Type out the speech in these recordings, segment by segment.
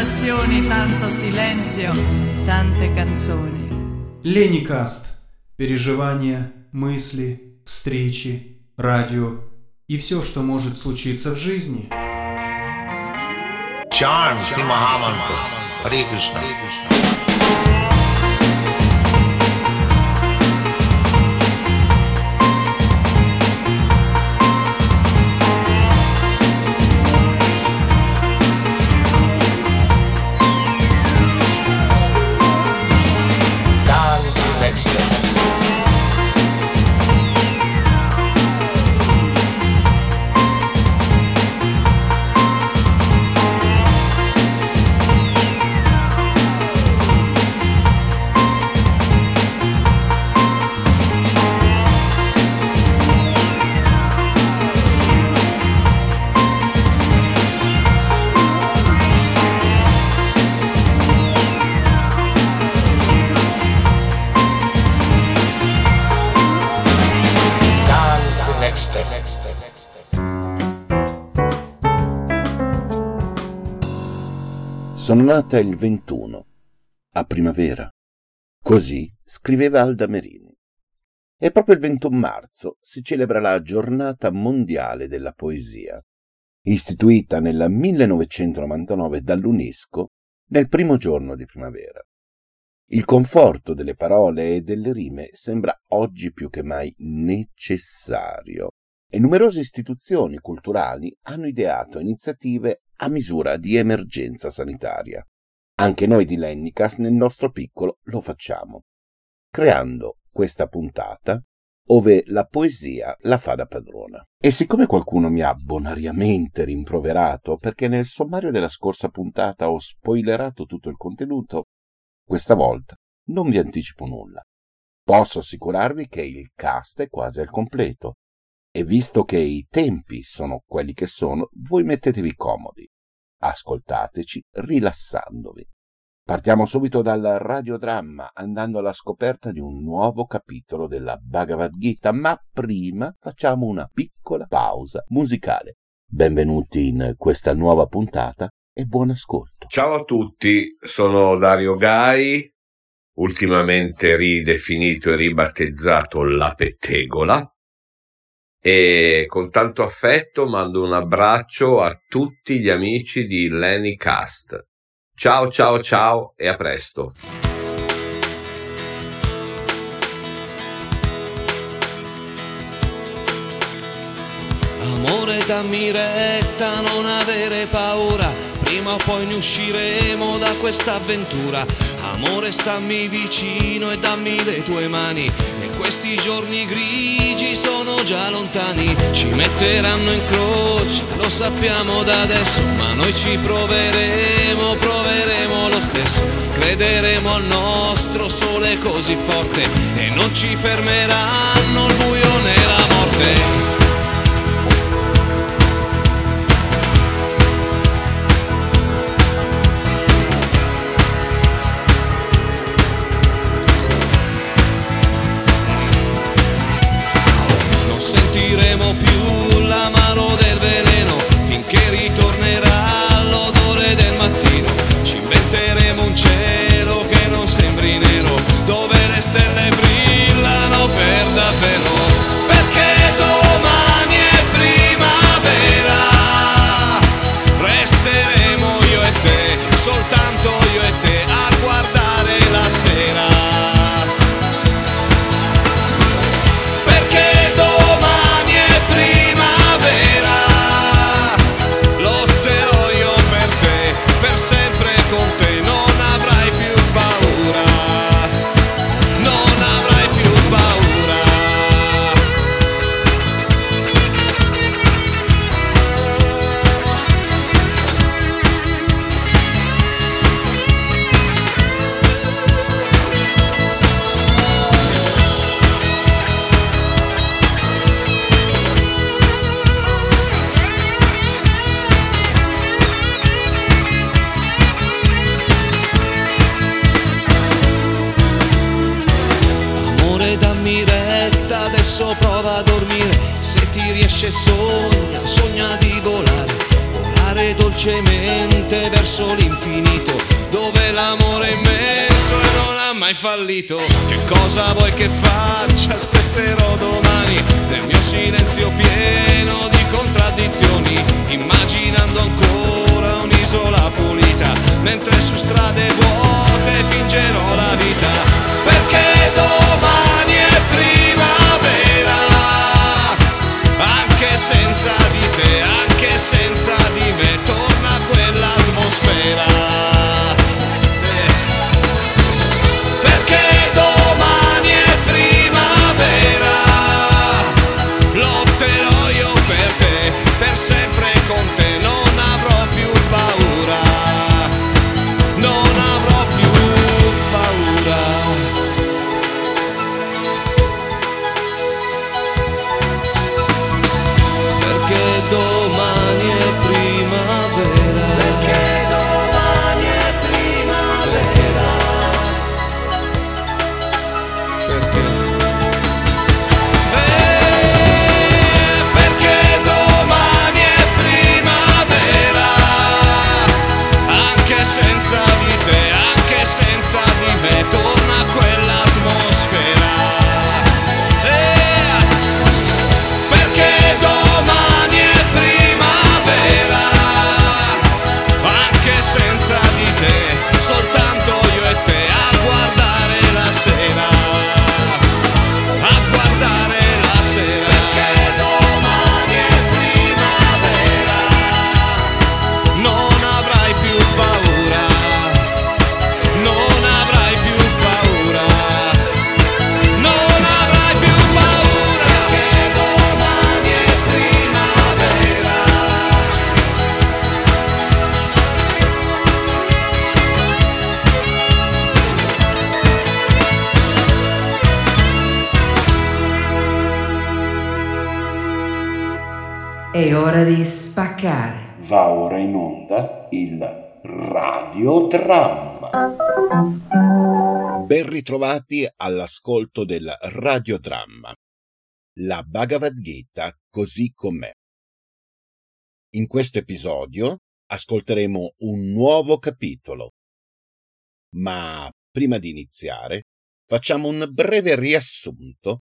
passioni, tanto silenzio, tante canzoni. Леникаст. Переживания, мысли, встречи, радио и все, что может случиться в жизни. Charms, Mahamantra. Hare Krishna. Nata il 21, a primavera. Così scriveva Alda Merini. E proprio il 21 marzo si celebra la giornata mondiale della poesia, istituita nel 1999 dall'UNESCO nel primo giorno di primavera. Il conforto delle parole e delle rime sembra oggi più che mai necessario e numerose istituzioni culturali hanno ideato iniziative a misura di emergenza sanitaria. Anche noi di Lennicas nel nostro piccolo lo facciamo, creando questa puntata ove la poesia la fa da padrona. E siccome qualcuno mi ha bonariamente rimproverato perché nel sommario della scorsa puntata ho spoilerato tutto il contenuto, questa volta non vi anticipo nulla. Posso assicurarvi che il cast è quasi al completo e visto che i tempi sono quelli che sono, voi mettetevi comodi, ascoltateci rilassandovi. Partiamo subito dal radiodramma andando alla scoperta di un nuovo capitolo della Bhagavad Gita, ma prima facciamo una piccola pausa musicale. Benvenuti in questa nuova puntata e buon ascolto. Ciao a tutti, sono Dario Gai, ultimamente ridefinito e ribattezzato La Pettegola e con tanto affetto mando un abbraccio a tutti gli amici di Lenny Cast. Ciao ciao ciao e a presto. Amore dammi retta, non avere paura, prima o poi ne usciremo da questa avventura. Amore stammi vicino e dammi le tue mani, questi giorni grigi sono già lontani, ci metteranno in croce, lo sappiamo da adesso, ma noi ci proveremo, proveremo lo stesso, crederemo al nostro sole così forte e non ci fermeranno il buio né la morte. Radiodramma. Ben ritrovati all'ascolto del radiodramma, la Bhagavad Gita così com'è. In questo episodio ascolteremo un nuovo capitolo. Ma prima di iniziare, facciamo un breve riassunto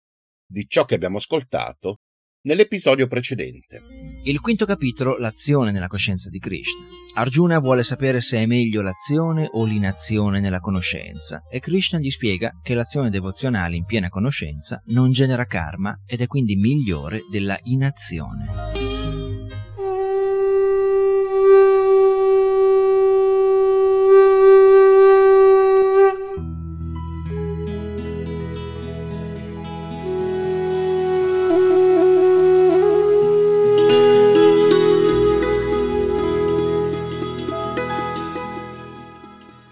di ciò che abbiamo ascoltato nell'episodio precedente. Il quinto capitolo, l'azione nella coscienza di Krishna. Arjuna vuole sapere se è meglio l'azione o l'inazione nella conoscenza e Krishna gli spiega che l'azione devozionale in piena conoscenza non genera karma ed è quindi migliore della inazione.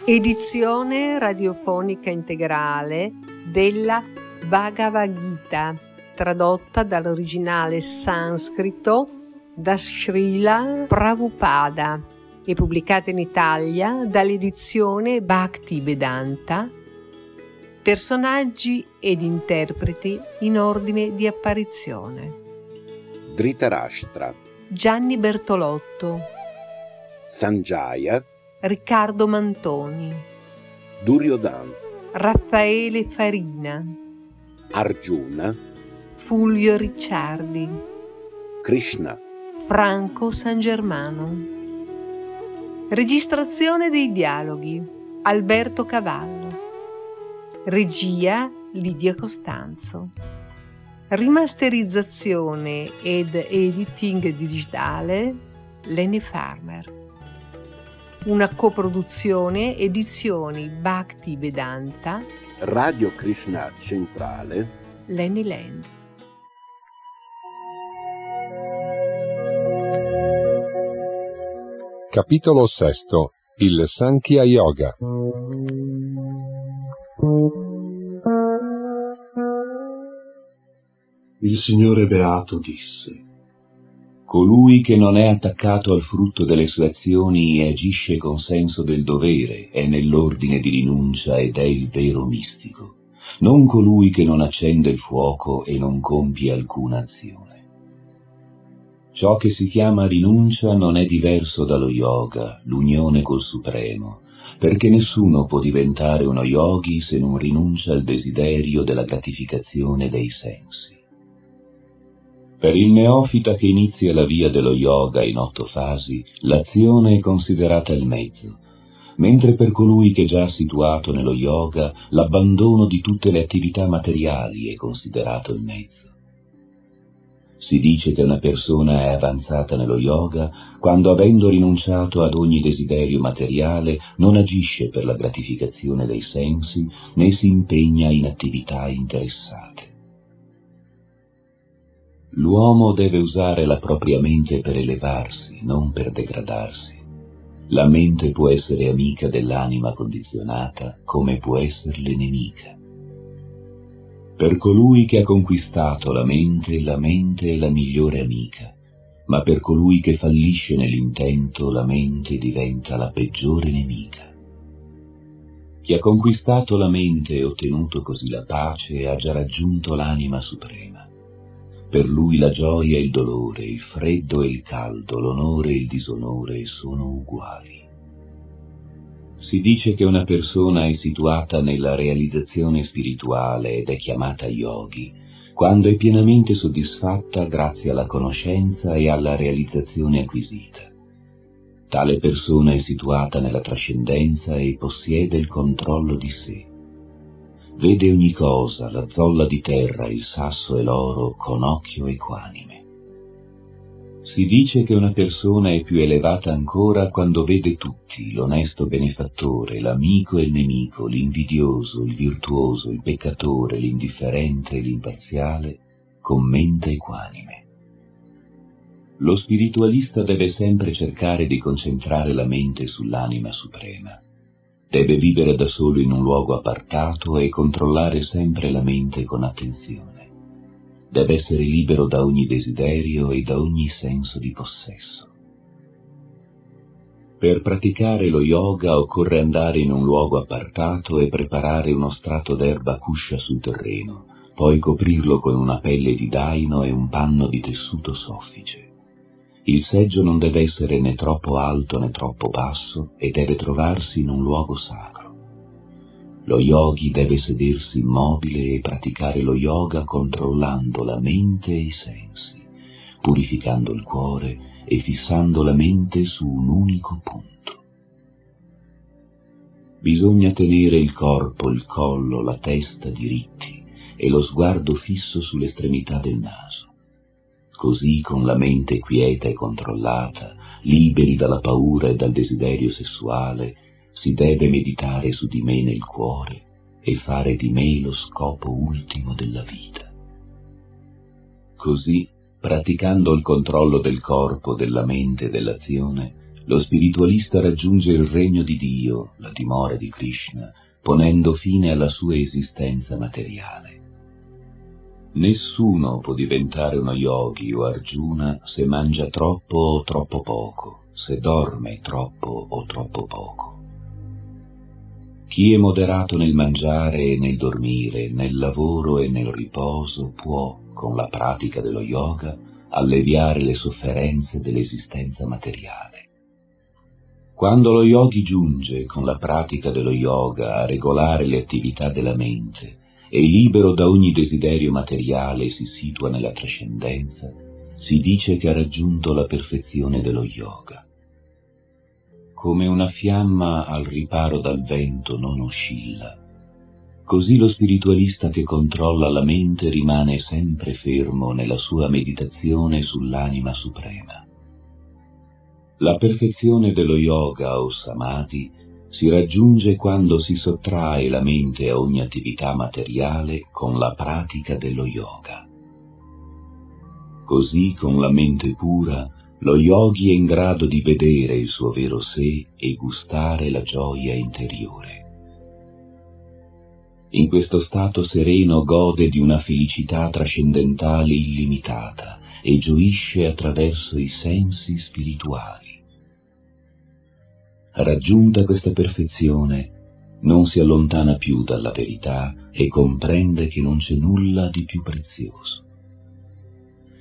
Edizione radiofonica integrale della Bhagavad Gita, tradotta dall'originale sanscrito da Srila Prabhupada e pubblicata in Italia dall'edizione Bhakti Vedanta. Personaggi ed interpreti in ordine di apparizione. Dhritarashtra, Gianni Bertolotto, Sanjaya, Riccardo Mantoni, Duryodhan, Raffaele Farina, Arjuna, Fulvio Ricciardi, Krishna, Franco San Germano. Registrazione dei dialoghi Alberto Cavallo. Regia Lidia Costanzo. Rimasterizzazione ed editing digitale Lenny Farmer. Una coproduzione edizioni Bhakti Vedanta. Radio Krishna Centrale, Lenny Land. Capitolo VI Il Sankhya Yoga. Il Signore Beato disse, Colui che non è attaccato al frutto delle sue azioni e agisce con senso del dovere è nell'ordine di rinuncia ed è il vero mistico. non colui che non accende il fuoco e non compie alcuna azione. Ciò che si chiama rinuncia non è diverso dallo yoga, l'unione col Supremo, perché nessuno può diventare uno yogi se non rinuncia al desiderio della gratificazione dei sensi. Per il neofita che inizia la via dello yoga in otto fasi, l'azione è considerata il mezzo, mentre per colui che è già situato nello yoga l'abbandono di tutte le attività materiali è considerato il mezzo. Si dice che una persona è avanzata nello yoga quando, avendo rinunciato ad ogni desiderio materiale, non agisce per la gratificazione dei sensi né si impegna in attività interessate. L'uomo deve usare la propria mente per elevarsi, non per degradarsi. La mente può essere amica dell'anima condizionata come può esserle nemica. Per colui che ha conquistato la mente, la mente è la migliore amica, ma per colui che fallisce nell'intento, la mente diventa la peggiore nemica. Chi ha conquistato la mente e ottenuto così la pace ha già raggiunto l'anima suprema. Per lui la gioia e il dolore, il freddo e il caldo, l'onore e il disonore sono uguali. Si dice che una persona è situata nella realizzazione spirituale ed è chiamata yogi quando è pienamente soddisfatta grazie alla conoscenza e alla realizzazione acquisita. Tale persona è situata nella trascendenza e possiede il controllo di sé. Vede ogni cosa, la zolla di terra, il sasso e l'oro, con occhio equanime. Si dice che una persona è più elevata ancora quando vede tutti, l'onesto benefattore, l'amico e il nemico, l'invidioso, il virtuoso, il peccatore, l'indifferente e l'imparziale, con mente equanime. Lo spiritualista deve sempre cercare di concentrare la mente sull'anima suprema. Deve vivere da solo in un luogo appartato e controllare sempre la mente con attenzione deve essere libero da ogni desiderio e da ogni senso di possesso. Per praticare lo yoga occorre andare in un luogo appartato e preparare uno strato d'erba cuscia sul terreno, poi coprirlo con una pelle di daino e un panno di tessuto soffice. Il seggio non deve essere né troppo alto né troppo basso e deve trovarsi in un luogo sacro. Lo yogi deve sedersi immobile e praticare lo yoga controllando la mente e i sensi, purificando il cuore e fissando la mente su un unico punto. Bisogna tenere il corpo, il collo, la testa diritti e lo sguardo fisso sull'estremità del naso. Così con la mente quieta e controllata, liberi dalla paura e dal desiderio sessuale, si deve meditare su di me nel cuore e fare di me lo scopo ultimo della vita. Così, praticando il controllo del corpo, della mente e dell'azione, lo spiritualista raggiunge il regno di Dio, la dimora di Krishna, ponendo fine alla sua esistenza materiale. Nessuno può diventare uno yogi o Arjuna se mangia troppo o troppo poco, se dorme troppo o troppo poco. Chi è moderato nel mangiare e nel dormire, nel lavoro e nel riposo, può, con la pratica dello yoga, alleviare le sofferenze dell'esistenza materiale. Quando lo yogi giunge, con la pratica dello yoga, a regolare le attività della mente, e libero da ogni desiderio materiale si situa nella trascendenza, si dice che ha raggiunto la perfezione dello yoga come una fiamma al riparo dal vento non oscilla. Così lo spiritualista che controlla la mente rimane sempre fermo nella sua meditazione sull'anima suprema. La perfezione dello yoga o samadhi si raggiunge quando si sottrae la mente a ogni attività materiale con la pratica dello yoga. Così con la mente pura lo yogi è in grado di vedere il suo vero sé e gustare la gioia interiore. In questo stato sereno gode di una felicità trascendentale illimitata e gioisce attraverso i sensi spirituali. Raggiunta questa perfezione, non si allontana più dalla verità e comprende che non c'è nulla di più prezioso.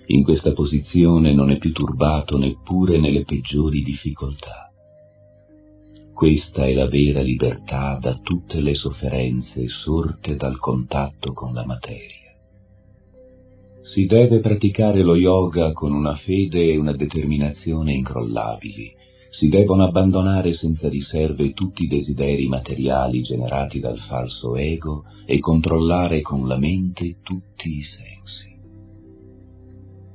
In questa posizione non è più turbato neppure nelle peggiori difficoltà. Questa è la vera libertà da tutte le sofferenze sorte dal contatto con la materia. Si deve praticare lo yoga con una fede e una determinazione incrollabili, si devono abbandonare senza riserve tutti i desideri materiali generati dal falso ego e controllare con la mente tutti i sensi.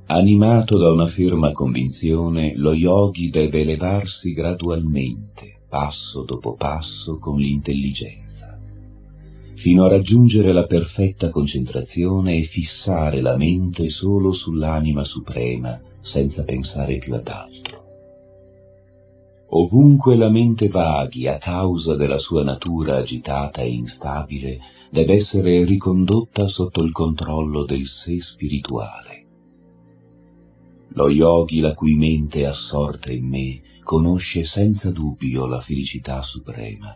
Animato da una ferma convinzione, lo yogi deve elevarsi gradualmente, passo dopo passo, con l'intelligenza, fino a raggiungere la perfetta concentrazione e fissare la mente solo sull'anima suprema, senza pensare più ad altro. Ovunque la mente vaghi a causa della sua natura agitata e instabile, deve essere ricondotta sotto il controllo del sé spirituale. Lo yogi la cui mente è assorta in me conosce senza dubbio la felicità suprema.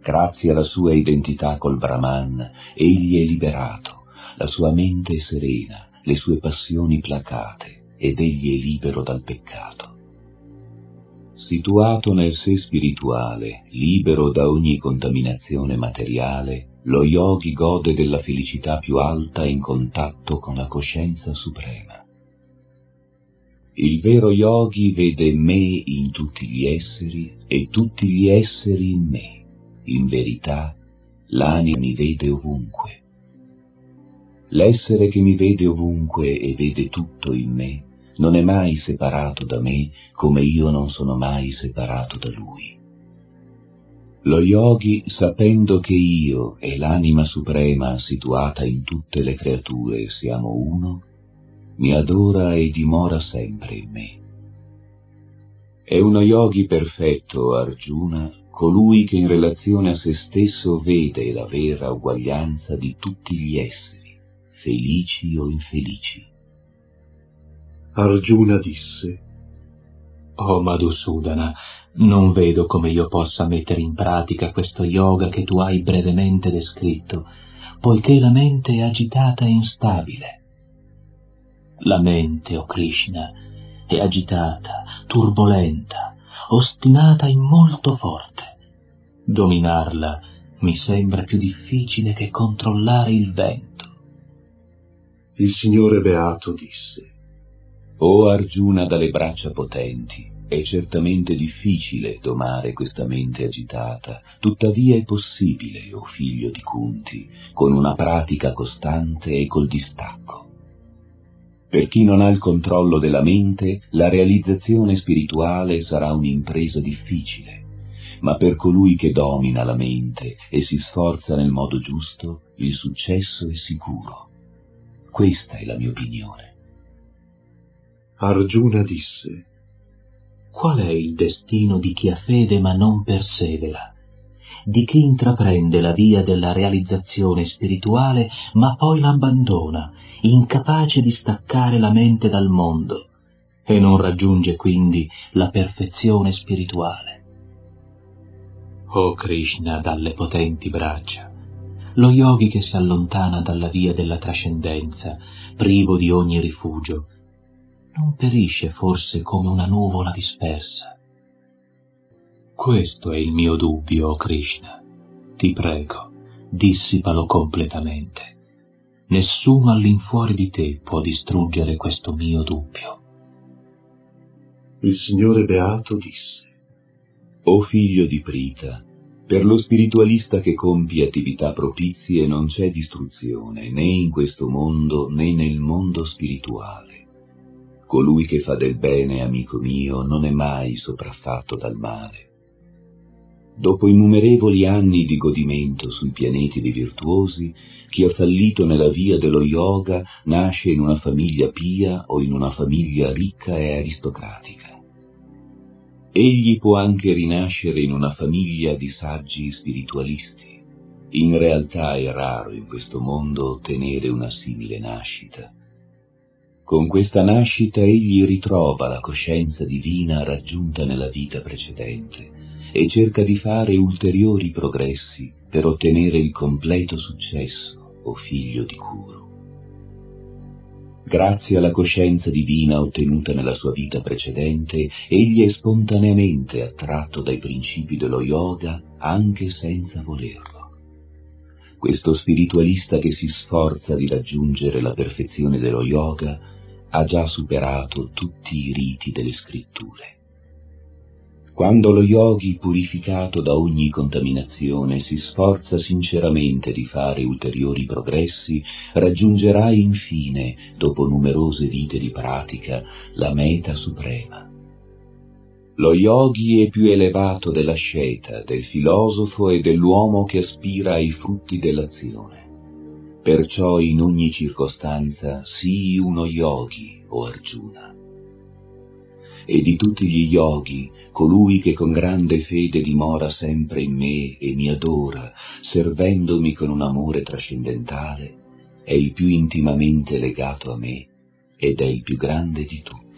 Grazie alla sua identità col Brahman, egli è liberato, la sua mente è serena, le sue passioni placate, ed egli è libero dal peccato. Situato nel sé spirituale, libero da ogni contaminazione materiale, lo yogi gode della felicità più alta in contatto con la coscienza suprema. Il vero yogi vede me in tutti gli esseri e tutti gli esseri in me. In verità, l'anima mi vede ovunque. L'essere che mi vede ovunque e vede tutto in me non è mai separato da me come io non sono mai separato da lui. Lo yogi, sapendo che io e l'anima suprema situata in tutte le creature siamo uno, mi adora e dimora sempre in me. È uno yogi perfetto, Arjuna, colui che in relazione a se stesso vede la vera uguaglianza di tutti gli esseri, felici o infelici. Arjuna disse, Oh Madhusudana, non vedo come io possa mettere in pratica questo yoga che tu hai brevemente descritto, poiché la mente è agitata e instabile. La mente, o oh Krishna, è agitata, turbolenta, ostinata e molto forte. Dominarla mi sembra più difficile che controllare il vento. Il Signore Beato disse, o Arjuna dalle braccia potenti, è certamente difficile domare questa mente agitata, tuttavia è possibile, o oh figlio di Kunti, con una pratica costante e col distacco. Per chi non ha il controllo della mente, la realizzazione spirituale sarà un'impresa difficile, ma per colui che domina la mente e si sforza nel modo giusto, il successo è sicuro. Questa è la mia opinione. Arjuna disse, Qual è il destino di chi ha fede ma non persevera? Di chi intraprende la via della realizzazione spirituale ma poi l'abbandona, incapace di staccare la mente dal mondo e non raggiunge quindi la perfezione spirituale? O Krishna dalle potenti braccia, lo yogi che si allontana dalla via della trascendenza, privo di ogni rifugio, non perisce forse come una nuvola dispersa. Questo è il mio dubbio, o Krishna. Ti prego, dissipalo completamente. Nessuno all'infuori di te può distruggere questo mio dubbio. Il Signore Beato disse, O figlio di Prita, per lo spiritualista che compie attività propizie non c'è distruzione né in questo mondo né nel mondo spirituale. Colui che fa del bene, amico mio, non è mai sopraffatto dal male. Dopo innumerevoli anni di godimento sui pianeti dei virtuosi, chi ha fallito nella via dello yoga nasce in una famiglia pia o in una famiglia ricca e aristocratica. Egli può anche rinascere in una famiglia di saggi spiritualisti. In realtà è raro in questo mondo ottenere una simile nascita. Con questa nascita egli ritrova la coscienza divina raggiunta nella vita precedente e cerca di fare ulteriori progressi per ottenere il completo successo, o figlio di Kuru. Grazie alla coscienza divina ottenuta nella sua vita precedente, egli è spontaneamente attratto dai principi dello yoga anche senza volerlo. Questo spiritualista che si sforza di raggiungere la perfezione dello yoga ha già superato tutti i riti delle scritture. Quando lo yogi, purificato da ogni contaminazione, si sforza sinceramente di fare ulteriori progressi, raggiungerà infine, dopo numerose vite di pratica, la meta suprema. Lo yogi è più elevato dell'asceta, del filosofo e dell'uomo che aspira ai frutti dell'azione. Perciò in ogni circostanza sii uno yogi, o Arjuna. E di tutti gli yogi, colui che con grande fede dimora sempre in me e mi adora, servendomi con un amore trascendentale, è il più intimamente legato a me ed è il più grande di tutti.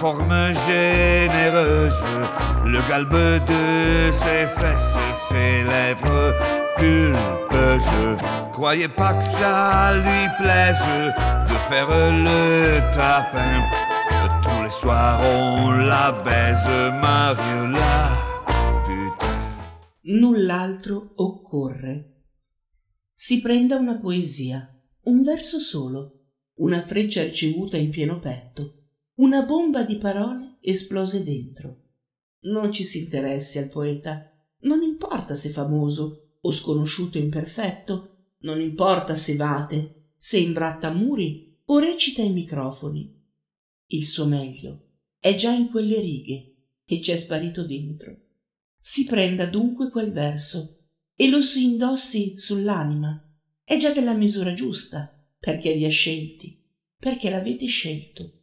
Ses formes généreuses, le galbe de ses fesses, ses lèvres pulpeuses. Croyez pas que ça lui plaise de faire le tapin. Tous les soirs on la baise, Mariola, putain. Null'altro occorre. Si prenda una poesia, un verso solo, una freccia ricevuta in pieno petto, una bomba di parole esplose dentro. Non ci si interessi al poeta, non importa se famoso o sconosciuto imperfetto, non importa se vate, se imbratta muri o recita ai microfoni. Il suo meglio è già in quelle righe e c'è sparito dentro. Si prenda dunque quel verso e lo si indossi sull'anima. È già della misura giusta perché li ha scelti, perché l'avete scelto.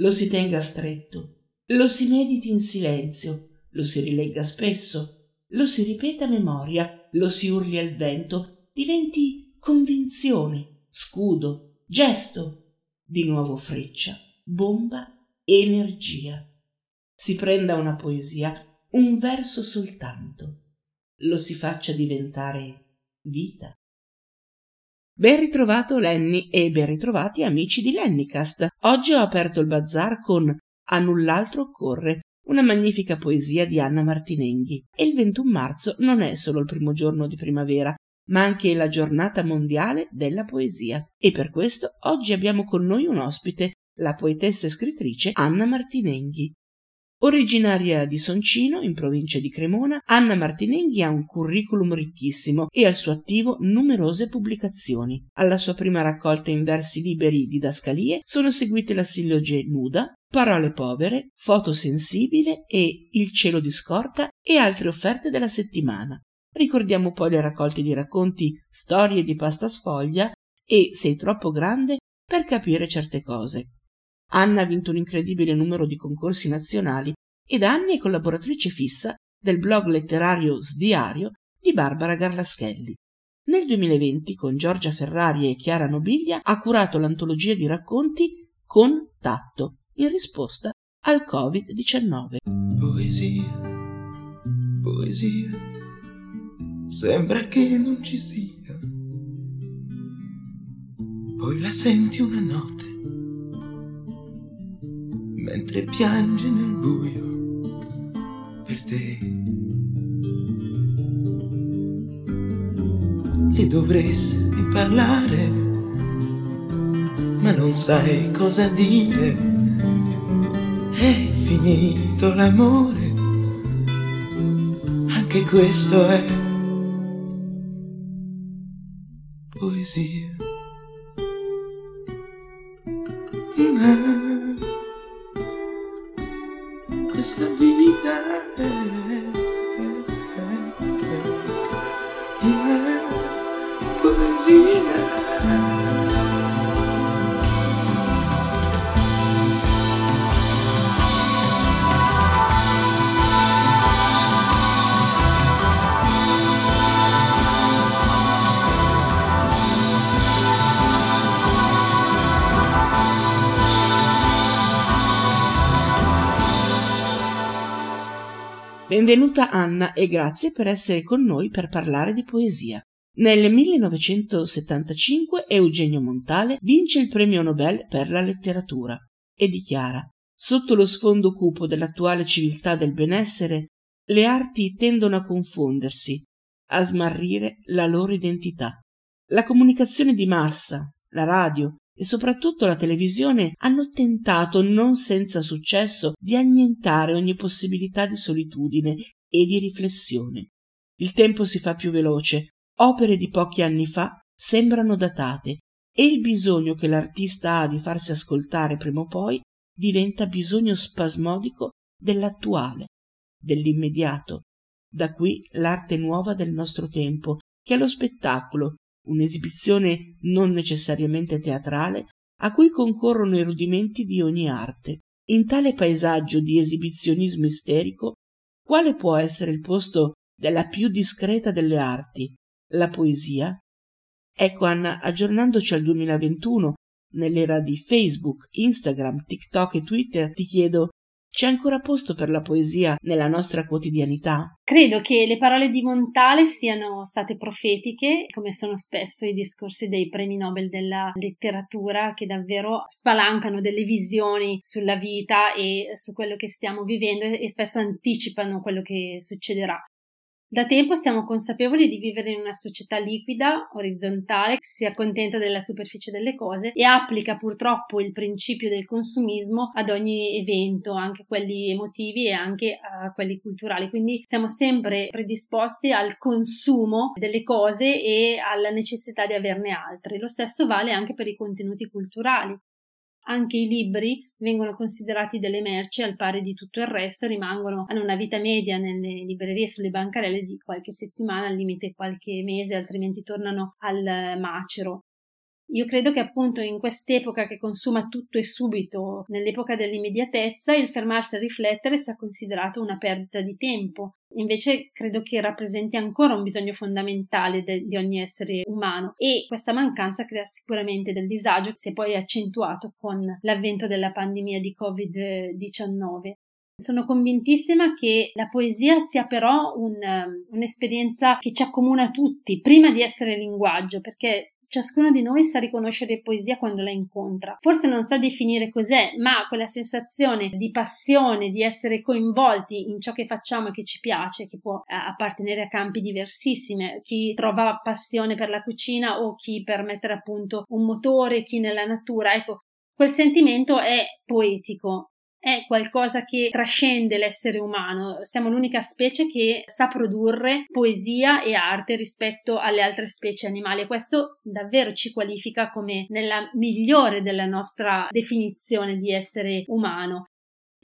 Lo si tenga stretto, lo si mediti in silenzio, lo si rilegga spesso, lo si ripeta a memoria, lo si urli al vento, diventi convinzione, scudo, gesto, di nuovo freccia, bomba, energia. Si prenda una poesia, un verso soltanto, lo si faccia diventare vita. Ben ritrovato Lenny e ben ritrovati amici di Lennycast. Oggi ho aperto il bazar con A null'altro occorre, una magnifica poesia di Anna Martinenghi. E il 21 marzo non è solo il primo giorno di primavera, ma anche la giornata mondiale della poesia. E per questo oggi abbiamo con noi un ospite, la poetessa e scrittrice Anna Martinenghi. Originaria di Soncino, in provincia di Cremona, Anna Martinenghi ha un curriculum ricchissimo e al suo attivo numerose pubblicazioni. Alla sua prima raccolta in versi liberi didascalie sono seguite la silloge Nuda, Parole povere, Foto sensibile e Il cielo di scorta e altre offerte della settimana. Ricordiamo poi le raccolte di racconti Storie di pasta sfoglia e Sei troppo grande per capire certe cose. Anna ha vinto un incredibile numero di concorsi nazionali e da anni è collaboratrice fissa del blog letterario Sdiario di Barbara Garlaschelli. Nel 2020, con Giorgia Ferrari e Chiara Nobiglia, ha curato l'antologia di racconti Con tatto, in risposta al Covid-19. Poesia, poesia, sembra che non ci sia. Poi la senti una notte, mentre piange nel buio per te. Le dovresti parlare, ma non sai cosa dire. È finito l'amore, anche questo è poesia. Benvenuta Anna e grazie per essere con noi per parlare di poesia. Nel 1975 Eugenio Montale vince il premio Nobel per la letteratura e dichiara Sotto lo sfondo cupo dell'attuale civiltà del benessere, le arti tendono a confondersi, a smarrire la loro identità. La comunicazione di massa, la radio, e soprattutto la televisione hanno tentato non senza successo di annientare ogni possibilità di solitudine e di riflessione. Il tempo si fa più veloce, opere di pochi anni fa sembrano datate e il bisogno che l'artista ha di farsi ascoltare prima o poi diventa bisogno spasmodico dell'attuale, dell'immediato. Da qui l'arte nuova del nostro tempo, che è lo spettacolo, un'esibizione non necessariamente teatrale a cui concorrono i rudimenti di ogni arte. In tale paesaggio di esibizionismo isterico, quale può essere il posto della più discreta delle arti, la poesia? Ecco Anna, aggiornandoci al 2021, nell'era di Facebook, Instagram, TikTok e Twitter, ti chiedo c'è ancora posto per la poesia nella nostra quotidianità? Credo che le parole di Montale siano state profetiche, come sono spesso i discorsi dei premi Nobel della letteratura, che davvero spalancano delle visioni sulla vita e su quello che stiamo vivendo e spesso anticipano quello che succederà. Da tempo siamo consapevoli di vivere in una società liquida, orizzontale, che si accontenta della superficie delle cose e applica purtroppo il principio del consumismo ad ogni evento, anche quelli emotivi e anche a quelli culturali. Quindi siamo sempre predisposti al consumo delle cose e alla necessità di averne altre. Lo stesso vale anche per i contenuti culturali. Anche i libri vengono considerati delle merci al pari di tutto il resto, rimangono, hanno una vita media nelle librerie sulle bancarelle di qualche settimana, al limite qualche mese, altrimenti tornano al macero. Io credo che appunto in quest'epoca che consuma tutto e subito, nell'epoca dell'immediatezza, il fermarsi a riflettere sia considerato una perdita di tempo. Invece credo che rappresenti ancora un bisogno fondamentale de- di ogni essere umano e questa mancanza crea sicuramente del disagio che si è poi accentuato con l'avvento della pandemia di Covid-19. Sono convintissima che la poesia sia però un, un'esperienza che ci accomuna tutti, prima di essere linguaggio, perché ciascuno di noi sa riconoscere poesia quando la incontra. Forse non sa definire cos'è, ma quella sensazione di passione, di essere coinvolti in ciò che facciamo e che ci piace, che può eh, appartenere a campi diversissimi, chi trova passione per la cucina o chi per mettere a punto un motore, chi nella natura, ecco, quel sentimento è poetico è qualcosa che trascende l'essere umano. Siamo l'unica specie che sa produrre poesia e arte rispetto alle altre specie animali questo davvero ci qualifica come nella migliore della nostra definizione di essere umano.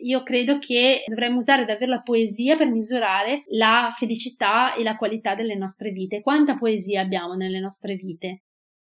Io credo che dovremmo usare davvero la poesia per misurare la felicità e la qualità delle nostre vite. Quanta poesia abbiamo nelle nostre vite?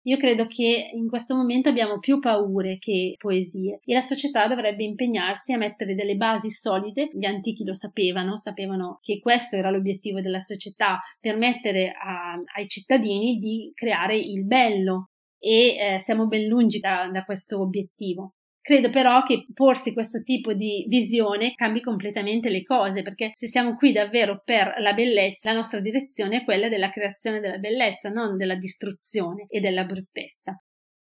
Io credo che in questo momento abbiamo più paure che poesie e la società dovrebbe impegnarsi a mettere delle basi solide. Gli antichi lo sapevano, sapevano che questo era l'obiettivo della società, permettere a, ai cittadini di creare il bello e eh, siamo ben lungi da, da questo obiettivo. Credo però che porsi questo tipo di visione cambi completamente le cose, perché se siamo qui davvero per la bellezza, la nostra direzione è quella della creazione della bellezza, non della distruzione e della bruttezza.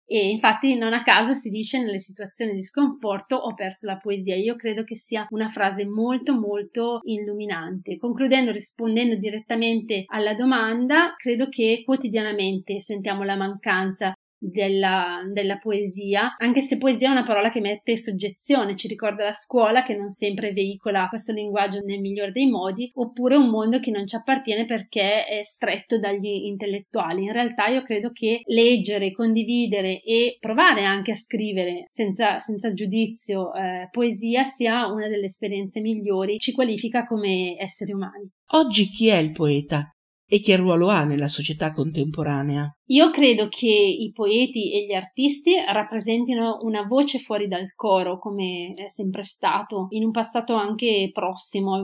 E infatti non a caso si dice nelle situazioni di sconforto ho perso la poesia. Io credo che sia una frase molto molto illuminante. Concludendo, rispondendo direttamente alla domanda, credo che quotidianamente sentiamo la mancanza della, della, poesia, anche se poesia è una parola che mette soggezione, ci ricorda la scuola che non sempre veicola questo linguaggio nel migliore dei modi, oppure un mondo che non ci appartiene perché è stretto dagli intellettuali. In realtà io credo che leggere, condividere e provare anche a scrivere senza, senza giudizio eh, poesia sia una delle esperienze migliori, ci qualifica come esseri umani. Oggi chi è il poeta? E che ruolo ha nella società contemporanea? Io credo che i poeti e gli artisti rappresentino una voce fuori dal coro, come è sempre stato, in un passato anche prossimo.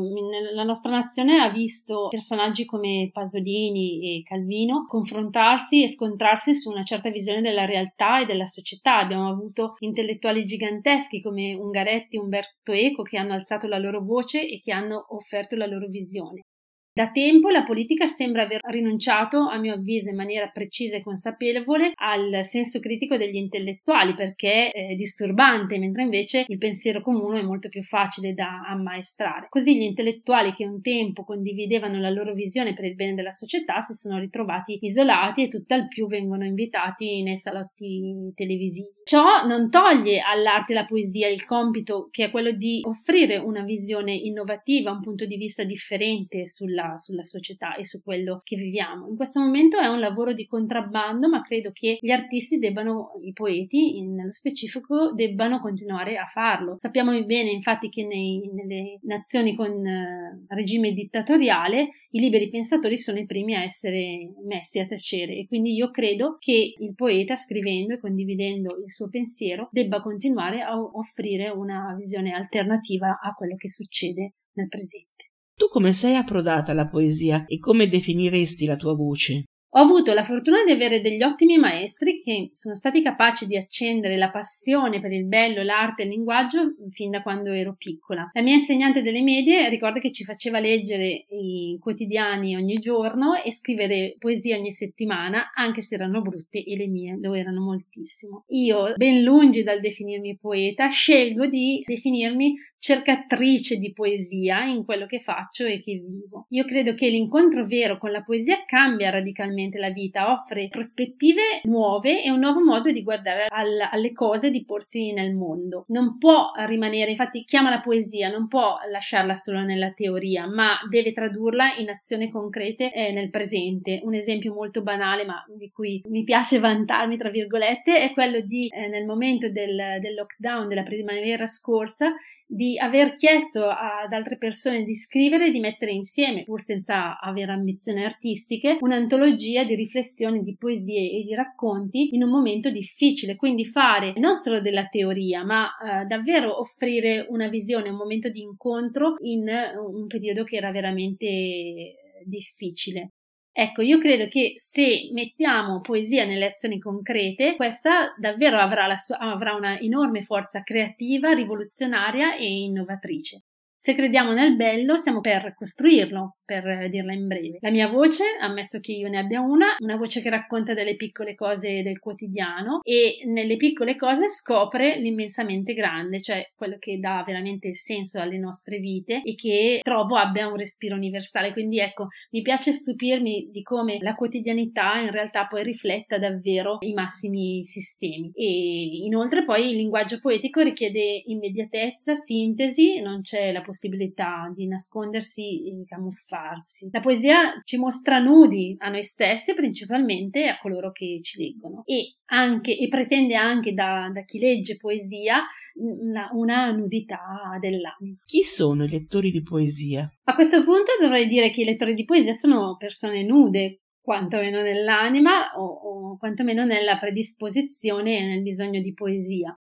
La nostra nazione ha visto personaggi come Pasolini e Calvino confrontarsi e scontrarsi su una certa visione della realtà e della società. Abbiamo avuto intellettuali giganteschi come Ungaretti e Umberto Eco che hanno alzato la loro voce e che hanno offerto la loro visione. Da tempo la politica sembra aver rinunciato, a mio avviso in maniera precisa e consapevole, al senso critico degli intellettuali perché è disturbante, mentre invece il pensiero comune è molto più facile da ammaestrare. Così gli intellettuali che un tempo condividevano la loro visione per il bene della società si sono ritrovati isolati e tutt'al più vengono invitati nei salotti televisivi. Ciò non toglie all'arte e alla poesia il compito che è quello di offrire una visione innovativa, un punto di vista differente sulla sulla società e su quello che viviamo. In questo momento è un lavoro di contrabbando, ma credo che gli artisti debbano, i poeti nello specifico, debbano continuare a farlo. Sappiamo bene infatti che nei, nelle nazioni con eh, regime dittatoriale i liberi pensatori sono i primi a essere messi a tacere e quindi io credo che il poeta scrivendo e condividendo il suo pensiero debba continuare a offrire una visione alternativa a quello che succede nel presente. Tu come sei approdata alla poesia e come definiresti la tua voce? Ho avuto la fortuna di avere degli ottimi maestri che sono stati capaci di accendere la passione per il bello, l'arte e il linguaggio fin da quando ero piccola. La mia insegnante delle medie ricordo che ci faceva leggere i quotidiani ogni giorno e scrivere poesie ogni settimana, anche se erano brutte e le mie lo erano moltissimo. Io, ben lungi dal definirmi poeta, scelgo di definirmi cercatrice di poesia in quello che faccio e che vivo. Io credo che l'incontro vero con la poesia cambia radicalmente la vita, offre prospettive nuove e un nuovo modo di guardare al, alle cose, di porsi nel mondo. Non può rimanere, infatti chiama la poesia, non può lasciarla solo nella teoria, ma deve tradurla in azioni concrete eh, nel presente. Un esempio molto banale, ma di cui mi piace vantarmi, tra virgolette, è quello di eh, nel momento del, del lockdown della primavera scorsa di aver chiesto ad altre persone di scrivere e di mettere insieme, pur senza avere ambizioni artistiche, un'antologia di riflessioni, di poesie e di racconti in un momento difficile, quindi fare non solo della teoria, ma eh, davvero offrire una visione, un momento di incontro in un periodo che era veramente difficile. Ecco, io credo che se mettiamo poesia nelle azioni concrete, questa davvero avrà, sua, avrà una enorme forza creativa, rivoluzionaria e innovatrice. Se crediamo nel bello, siamo per costruirlo, per dirla in breve. La mia voce, ammesso che io ne abbia una, una voce che racconta delle piccole cose del quotidiano e nelle piccole cose scopre l'immensamente grande, cioè quello che dà veramente il senso alle nostre vite e che trovo abbia un respiro universale. Quindi ecco, mi piace stupirmi di come la quotidianità in realtà poi rifletta davvero i massimi sistemi. E inoltre poi il linguaggio poetico richiede immediatezza, sintesi, non c'è la possibilità di nascondersi e camuffarsi. La poesia ci mostra nudi a noi stessi principalmente a coloro che ci leggono e, anche, e pretende anche da, da chi legge poesia una, una nudità dell'anima. Chi sono i lettori di poesia? A questo punto dovrei dire che i lettori di poesia sono persone nude, quantomeno nell'anima o, o quantomeno nella predisposizione e nel bisogno di poesia.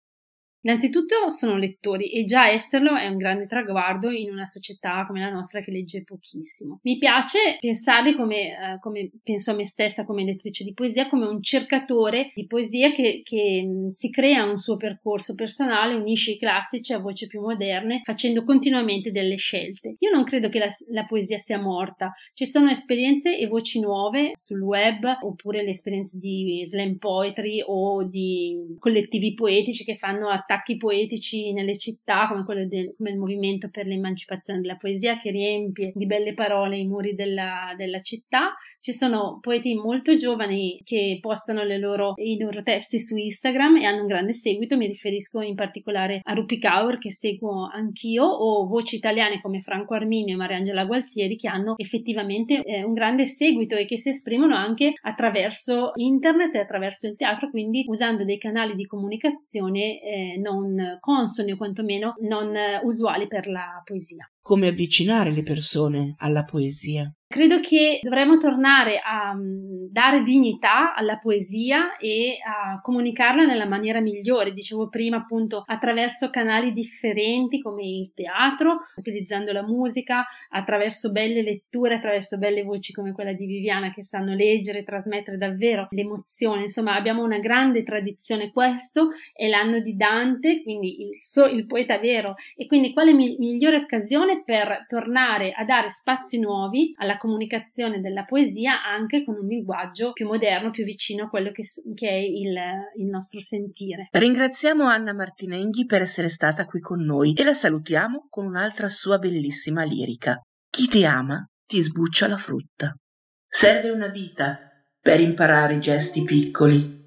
Innanzitutto sono lettori e già esserlo è un grande traguardo in una società come la nostra che legge pochissimo. Mi piace pensarli come, eh, come penso a me stessa come lettrice di poesia, come un cercatore di poesia che, che mh, si crea un suo percorso personale, unisce i classici a voci più moderne, facendo continuamente delle scelte. Io non credo che la, la poesia sia morta, ci sono esperienze e voci nuove sul web, oppure le esperienze di slam poetry o di collettivi poetici che fanno attacchi attacchi poetici nelle città, come quello del come il movimento per l'emancipazione della poesia, che riempie di belle parole i muri della, della città. Ci sono poeti molto giovani che postano loro, i loro testi su Instagram e hanno un grande seguito. Mi riferisco in particolare a Rupi Kaur, che seguo anch'io, o voci italiane come Franco Arminio e Mariangela Gualtieri, che hanno effettivamente eh, un grande seguito e che si esprimono anche attraverso internet e attraverso il teatro, quindi usando dei canali di comunicazione eh, non consoni o quantomeno non usuali per la poesia. Come avvicinare le persone alla poesia? Credo che dovremmo tornare a mm, dare dignità alla poesia e a comunicarla nella maniera migliore. Dicevo prima, appunto, attraverso canali differenti come il teatro, utilizzando la musica, attraverso belle letture, attraverso belle voci come quella di Viviana che sanno leggere e trasmettere davvero l'emozione. Insomma, abbiamo una grande tradizione. Questo è l'anno di Dante, quindi il, so, il poeta vero. E quindi quale mi- migliore occasione per tornare a dare spazi nuovi alla comunicazione della poesia anche con un linguaggio più moderno, più vicino a quello che, che è il, il nostro sentire. Ringraziamo Anna Martinenghi per essere stata qui con noi e la salutiamo con un'altra sua bellissima lirica. Chi ti ama ti sbuccia la frutta. Serve una vita per imparare i gesti piccoli.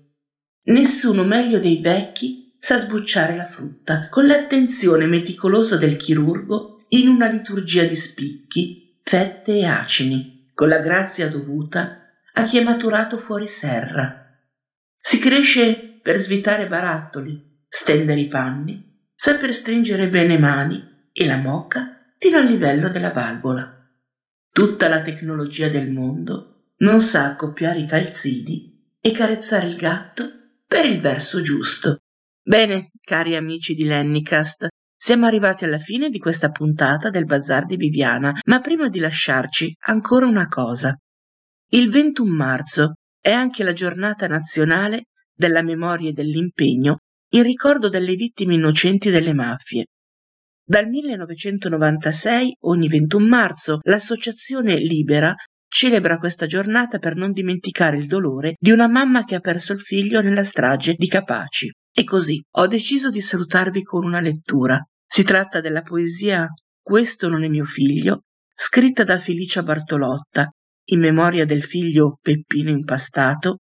Nessuno meglio dei vecchi sa sbucciare la frutta con l'attenzione meticolosa del chirurgo in una liturgia di spicchi fette e acini, con la grazia dovuta a chi è maturato fuori serra. Si cresce per svitare barattoli, stendere i panni, saper stringere bene mani e la moca fino al livello della valvola. Tutta la tecnologia del mondo non sa accoppiare i calzini e carezzare il gatto per il verso giusto. Bene, cari amici di Lennicast, siamo arrivati alla fine di questa puntata del Bazar di Viviana, ma prima di lasciarci ancora una cosa. Il 21 marzo è anche la giornata nazionale della memoria e dell'impegno in ricordo delle vittime innocenti delle mafie. Dal 1996, ogni 21 marzo, l'associazione Libera celebra questa giornata per non dimenticare il dolore di una mamma che ha perso il figlio nella strage di Capaci. E così ho deciso di salutarvi con una lettura. Si tratta della poesia Questo non è mio figlio, scritta da Felicia Bartolotta in memoria del figlio Peppino Impastato,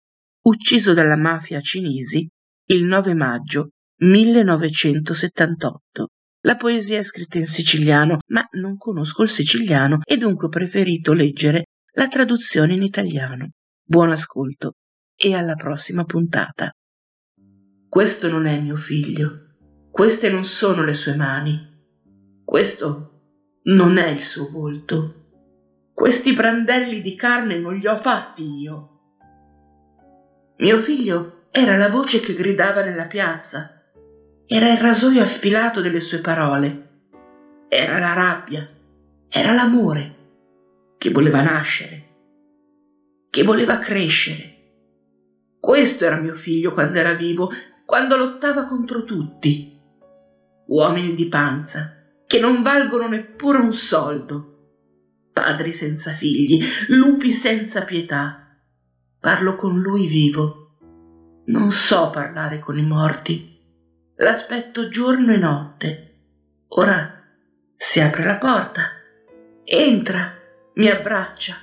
ucciso dalla mafia cinesi il 9 maggio 1978. La poesia è scritta in siciliano, ma non conosco il siciliano e dunque ho preferito leggere la traduzione in italiano. Buon ascolto e alla prossima puntata. Questo non è mio figlio, queste non sono le sue mani, questo non è il suo volto, questi brandelli di carne non li ho fatti io. Mio figlio era la voce che gridava nella piazza, era il rasoio affilato delle sue parole, era la rabbia, era l'amore che voleva nascere, che voleva crescere. Questo era mio figlio quando era vivo quando lottava contro tutti. Uomini di panza, che non valgono neppure un soldo. Padri senza figli, lupi senza pietà. Parlo con lui vivo. Non so parlare con i morti. L'aspetto giorno e notte. Ora si apre la porta. Entra, mi abbraccia.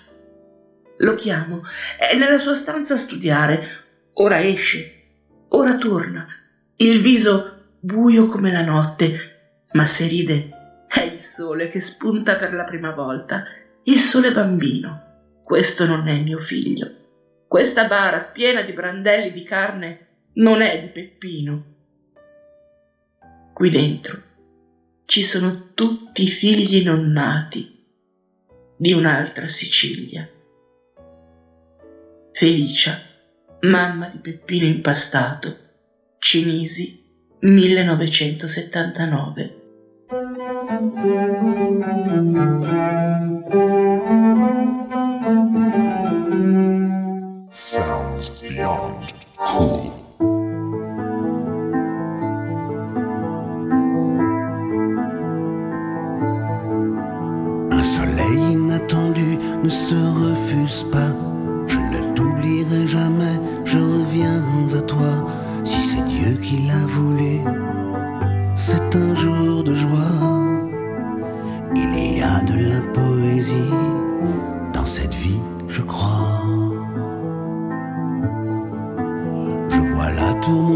Lo chiamo. È nella sua stanza a studiare. Ora esce ora torna, il viso buio come la notte, ma se ride è il sole che spunta per la prima volta, il sole bambino. Questo non è mio figlio. Questa bara piena di brandelli di carne non è di Peppino. Qui dentro ci sono tutti i figli non nati di un'altra Sicilia. Felicia, mamma di Peppino Impastato, Cinisi, 1979. Sounds beyond. Un soleil inattendu ne se refuse pas. Je ne t'oublierai jamais, je reviens à toi. Si c'est Dieu qui l'a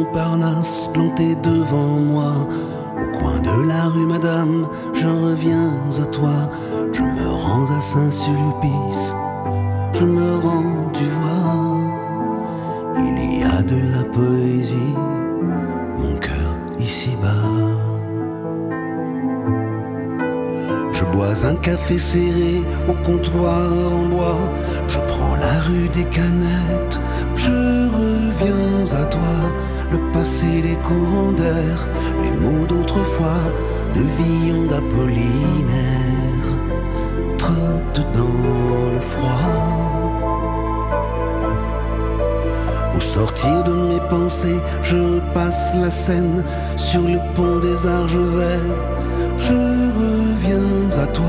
Montparnasse plantée devant moi. Au coin de la rue, madame, je reviens à toi. Je me rends à Saint-Sulpice. Je me rends, tu vois. Il y a de la poésie, mon cœur ici-bas. Je bois un café serré au comptoir en bois. Je prends la rue des canettes. Je reviens à toi. Le passé, les courants d'air, les mots d'autrefois, de Villon d'Apollinaire. Trotte dans le froid. Au sortir de mes pensées, je passe la Seine sur le pont des Argevets. Je reviens à toi,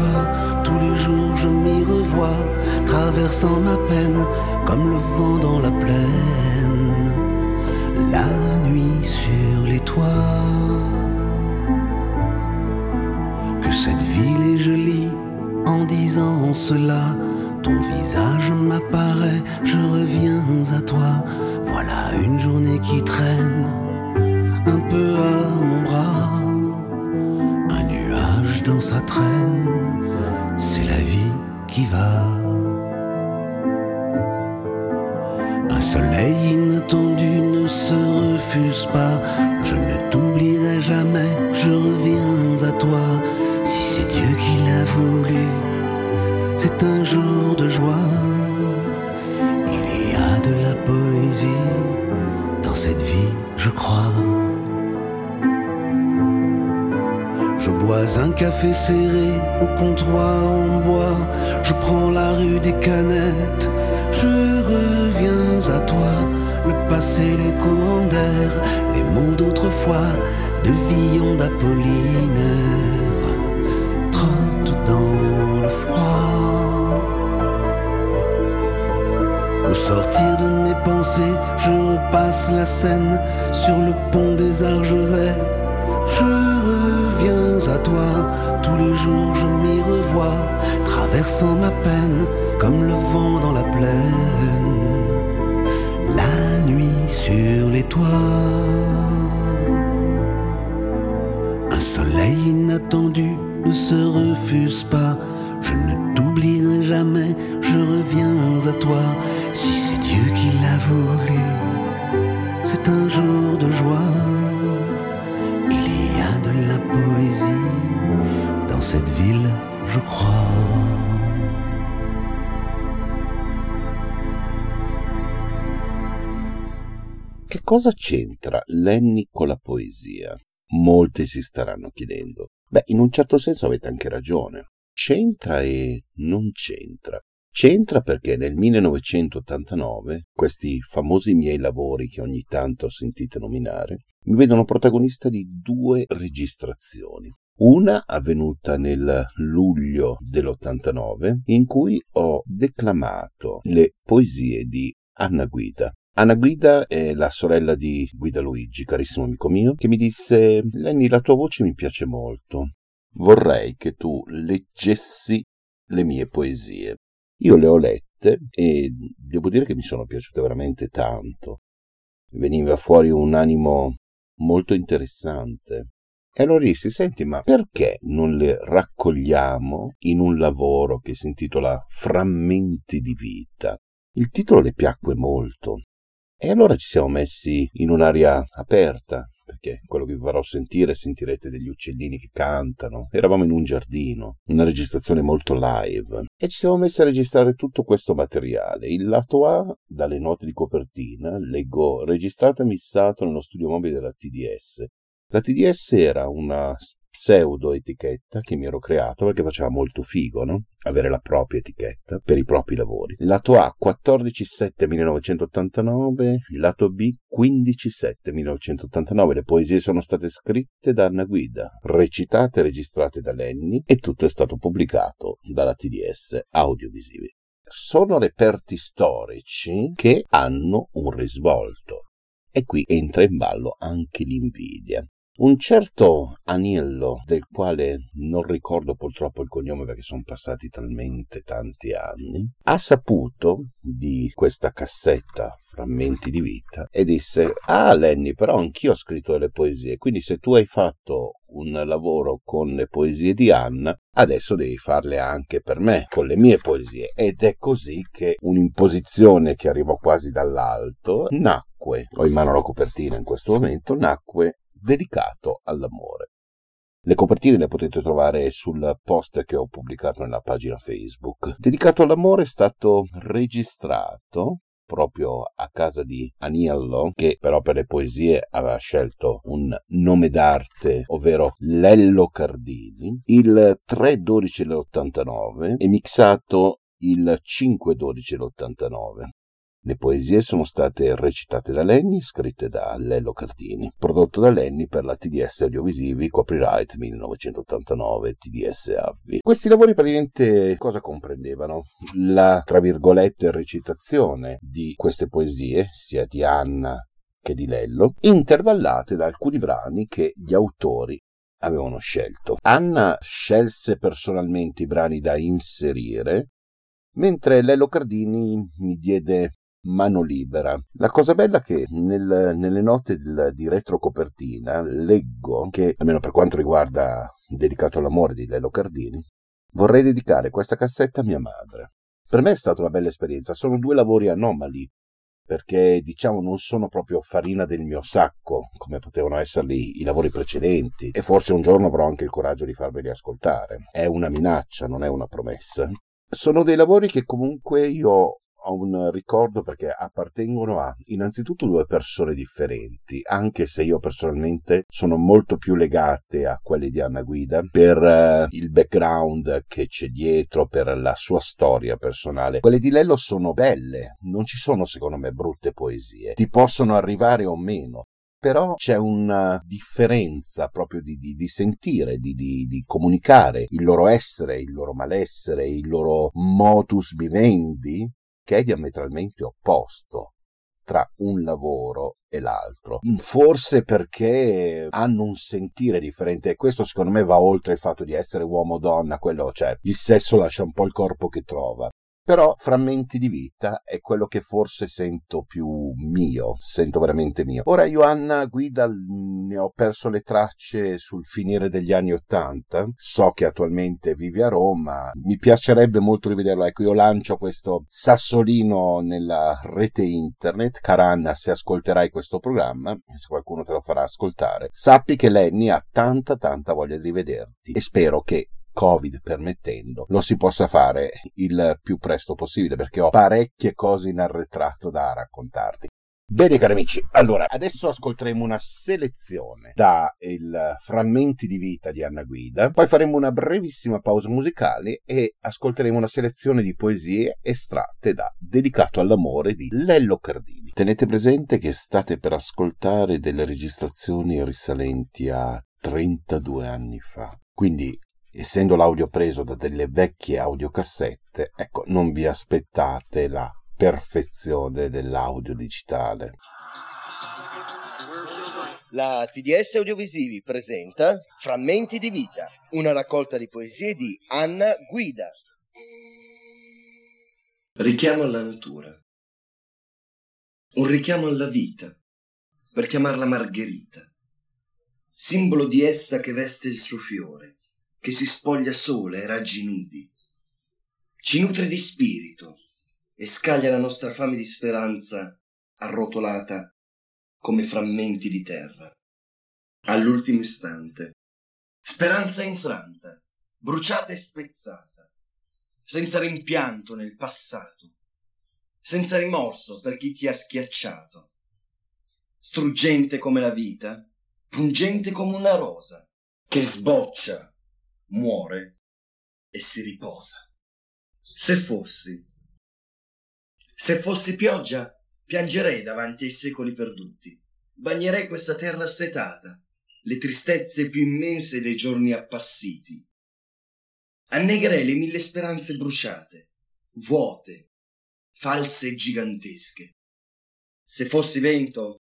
tous les jours je m'y revois, traversant ma peine comme le vent dans la plaine. Lenny con la poesia? Molti si staranno chiedendo. Beh, in un certo senso avete anche ragione. C'entra e non c'entra. C'entra perché nel 1989 questi famosi miei lavori che ogni tanto sentite nominare mi vedono protagonista di due registrazioni. Una avvenuta nel luglio dell'89 in cui ho declamato le poesie di Anna Guida. Anna Guida è la sorella di Guida Luigi, carissimo amico mio, che mi disse Lenny la tua voce mi piace molto. Vorrei che tu leggessi le mie poesie. Io le ho lette e devo dire che mi sono piaciute veramente tanto. Veniva fuori un animo molto interessante. E allora dissi, senti, ma perché non le raccogliamo in un lavoro che si intitola Frammenti di vita? Il titolo le piacque molto. E allora ci siamo messi in un'area aperta, perché quello che vi farò sentire sentirete degli uccellini che cantano. Eravamo in un giardino, una registrazione molto live e ci siamo messi a registrare tutto questo materiale. Il lato A, dalle note di copertina, leggo registrato e missato nello studio mobile della TDS. La TDS era una pseudo etichetta che mi ero creato perché faceva molto figo, no? Avere la propria etichetta per i propri lavori. Lato A 14-7-1989, lato B 15-7-1989. Le poesie sono state scritte da Anna Guida, recitate e registrate da Lenny e tutto è stato pubblicato dalla TDS Audiovisivi. Sono reperti storici che hanno un risvolto. E qui entra in ballo anche l'invidia. Un certo Aniello, del quale non ricordo purtroppo il cognome perché sono passati talmente tanti anni, ha saputo di questa cassetta Frammenti di vita e disse: Ah, Lenny, però anch'io ho scritto delle poesie, quindi se tu hai fatto un lavoro con le poesie di Anna, adesso devi farle anche per me, con le mie poesie. Ed è così che un'imposizione che arrivò quasi dall'alto nacque, ho in mano la copertina in questo momento, nacque dedicato all'amore. Le copertine le potete trovare sul post che ho pubblicato nella pagina Facebook. Dedicato all'amore è stato registrato proprio a casa di Aniello, che però per le poesie aveva scelto un nome d'arte, ovvero Lello Cardini, il 3-12 dell'89 e mixato il 5-12 dell'89. Le poesie sono state recitate da Lenny scritte da Lello Cartini. Prodotto da Lenny per la TDS Audiovisivi, copyright 1989 TDS Avvi. Questi lavori praticamente cosa comprendevano? La, tra virgolette, recitazione di queste poesie, sia di Anna che di Lello, intervallate da alcuni brani che gli autori avevano scelto. Anna scelse personalmente i brani da inserire, mentre Lello Cardini mi diede mano libera. La cosa bella è che nel, nelle note del, di retrocopertina leggo che, almeno per quanto riguarda Dedicato all'amore di Lello Cardini, vorrei dedicare questa cassetta a mia madre. Per me è stata una bella esperienza, sono due lavori anomali, perché diciamo non sono proprio farina del mio sacco, come potevano esserli i lavori precedenti, e forse un giorno avrò anche il coraggio di farveli ascoltare. È una minaccia, non è una promessa. Sono dei lavori che comunque io ho un ricordo perché appartengono a innanzitutto due persone differenti, anche se io personalmente sono molto più legate a quelle di Anna Guida per uh, il background che c'è dietro, per la sua storia personale. Quelle di Lello sono belle, non ci sono secondo me brutte poesie, ti possono arrivare o meno, però c'è una differenza proprio di, di, di sentire, di, di, comunicare il loro essere, il loro malessere, il loro modus vivendi che è diametralmente opposto tra un lavoro e l'altro. Forse perché hanno un sentire differente e questo secondo me va oltre il fatto di essere uomo o donna, quello cioè il sesso lascia un po' il corpo che trova. Però frammenti di vita è quello che forse sento più mio, sento veramente mio. Ora io Anna Guida ne ho perso le tracce sul finire degli anni Ottanta, so che attualmente vive a Roma, mi piacerebbe molto rivederlo, ecco io lancio questo sassolino nella rete internet, cara Anna se ascolterai questo programma, se qualcuno te lo farà ascoltare, sappi che Lenny ha tanta tanta voglia di rivederti e spero che Covid permettendo, lo si possa fare il più presto possibile perché ho parecchie cose in arretrato da raccontarti. Bene cari amici, allora adesso ascolteremo una selezione da il Frammenti di vita di Anna Guida, poi faremo una brevissima pausa musicale e ascolteremo una selezione di poesie estratte da Dedicato all'amore di Lello Cardini. Tenete presente che state per ascoltare delle registrazioni risalenti a 32 anni fa, quindi essendo l'audio preso da delle vecchie audiocassette, ecco, non vi aspettate la perfezione dell'audio digitale. La TDS Audiovisivi presenta Frammenti di vita, una raccolta di poesie di Anna Guida. Richiamo alla natura. Un richiamo alla vita, per chiamarla Margherita, simbolo di essa che veste il suo fiore che si spoglia sola ai raggi nudi. Ci nutre di spirito e scaglia la nostra fame di speranza arrotolata come frammenti di terra. all'ultimo istante. Speranza infranta, bruciata e spezzata, senza rimpianto nel passato, senza rimorso per chi ti ha schiacciato, struggente come la vita, pungente come una rosa, che sboccia, muore e si riposa. Se fossi, se fossi pioggia, piangerei davanti ai secoli perduti, bagnerei questa terra assetata, le tristezze più immense dei giorni appassiti. Annegherei le mille speranze bruciate, vuote, false e gigantesche. Se fossi vento,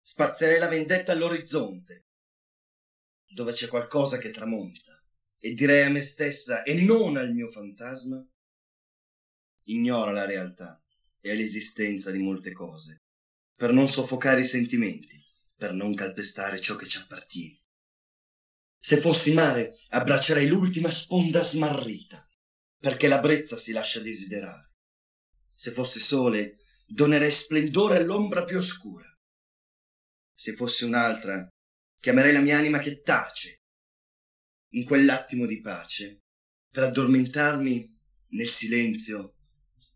spazzerei la vendetta all'orizzonte, dove c'è qualcosa che tramonta, e direi a me stessa e non al mio fantasma, ignora la realtà e l'esistenza di molte cose, per non soffocare i sentimenti per non calpestare ciò che ci appartiene. Se fossi mare, abbraccerei l'ultima sponda smarrita, perché la brezza si lascia desiderare. Se fosse sole, donerei splendore all'ombra più oscura. Se fossi un'altra, chiamerei la mia anima che tace, in quell'attimo di pace, per addormentarmi nel silenzio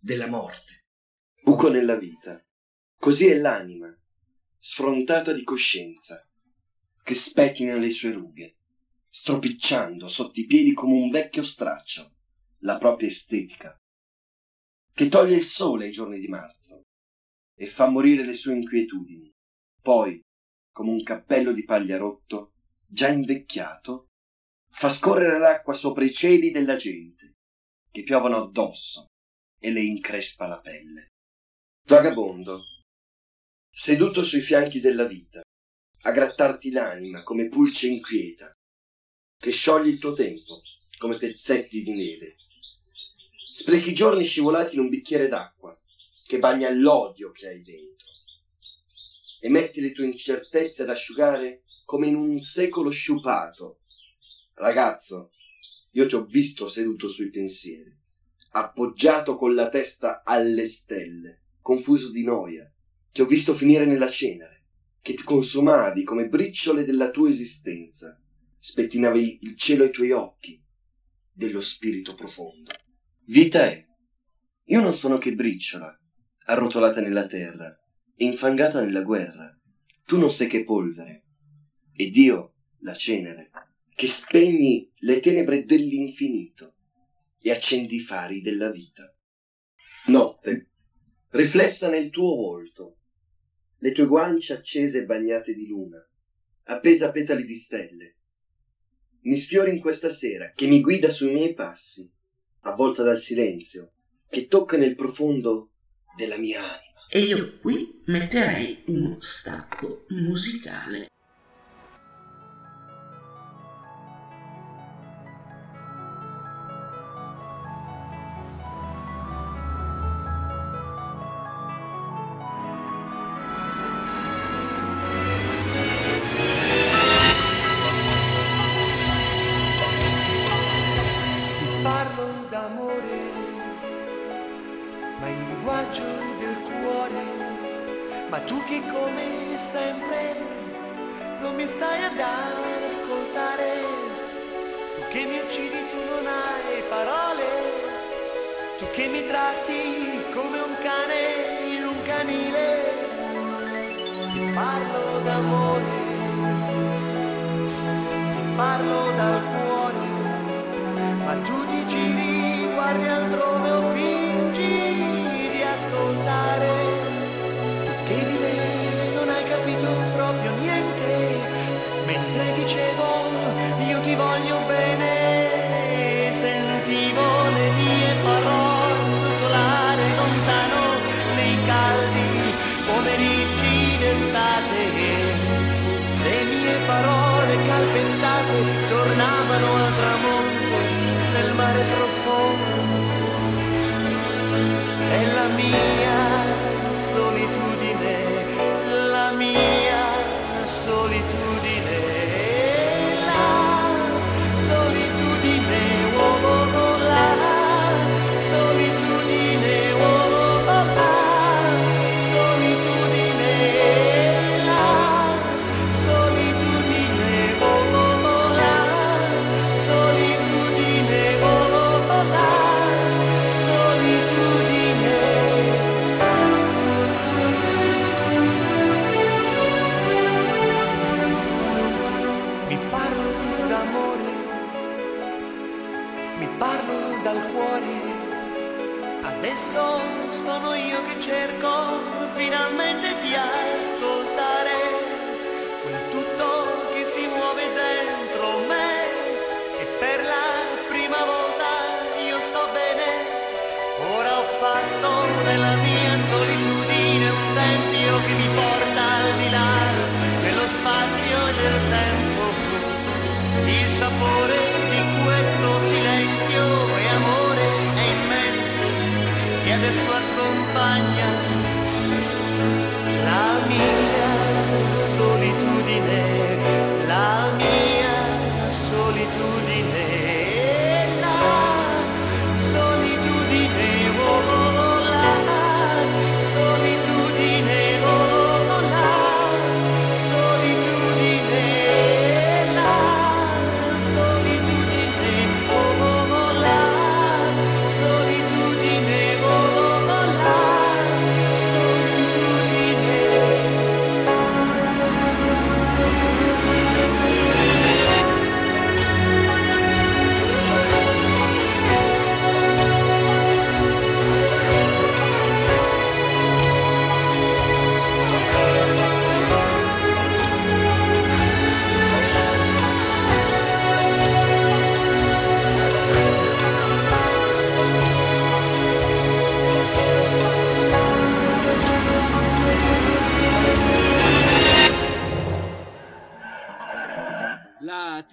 della morte. Buco nella vita, così è l'anima sfrontata di coscienza, che specchina le sue rughe, stropicciando sotto i piedi come un vecchio straccio la propria estetica, che toglie il sole ai giorni di marzo e fa morire le sue inquietudini. Poi, come un cappello di paglia rotto, già invecchiato, fa scorrere l'acqua sopra i cieli della gente, che piovono addosso e le increspa la pelle. Vagabondo, seduto sui fianchi della vita, a grattarti l'anima come pulce inquieta, che scioglie il tuo tempo come pezzetti di neve. Sprechi i giorni scivolati in un bicchiere d'acqua che bagna l'odio che hai dentro e metti le tue incertezze ad asciugare come in un secolo sciupato. Ragazzo, io ti ho visto seduto sui pensieri, appoggiato con la testa alle stelle, confuso di noia, ti ho visto finire nella cenere, che ti consumavi come briciole della tua esistenza, spettinavi il cielo ai tuoi occhi, dello spirito profondo. Vita è. Io non sono che briciola, arrotolata nella terra e infangata nella guerra. Tu non sei che polvere. Ed io, la cenere, che spegni le tenebre dell'infinito e accendi i fari della vita. Notte, riflessa nel tuo volto, le tue guance accese e bagnate di luna, appesa a petali di stelle. Mi sfiori in questa sera che mi guida sui miei passi, avvolta dal silenzio, che tocca nel profondo della mia anima. E io qui metterei uno stacco musicale. Adesso accompagna la mia solitudine, la mia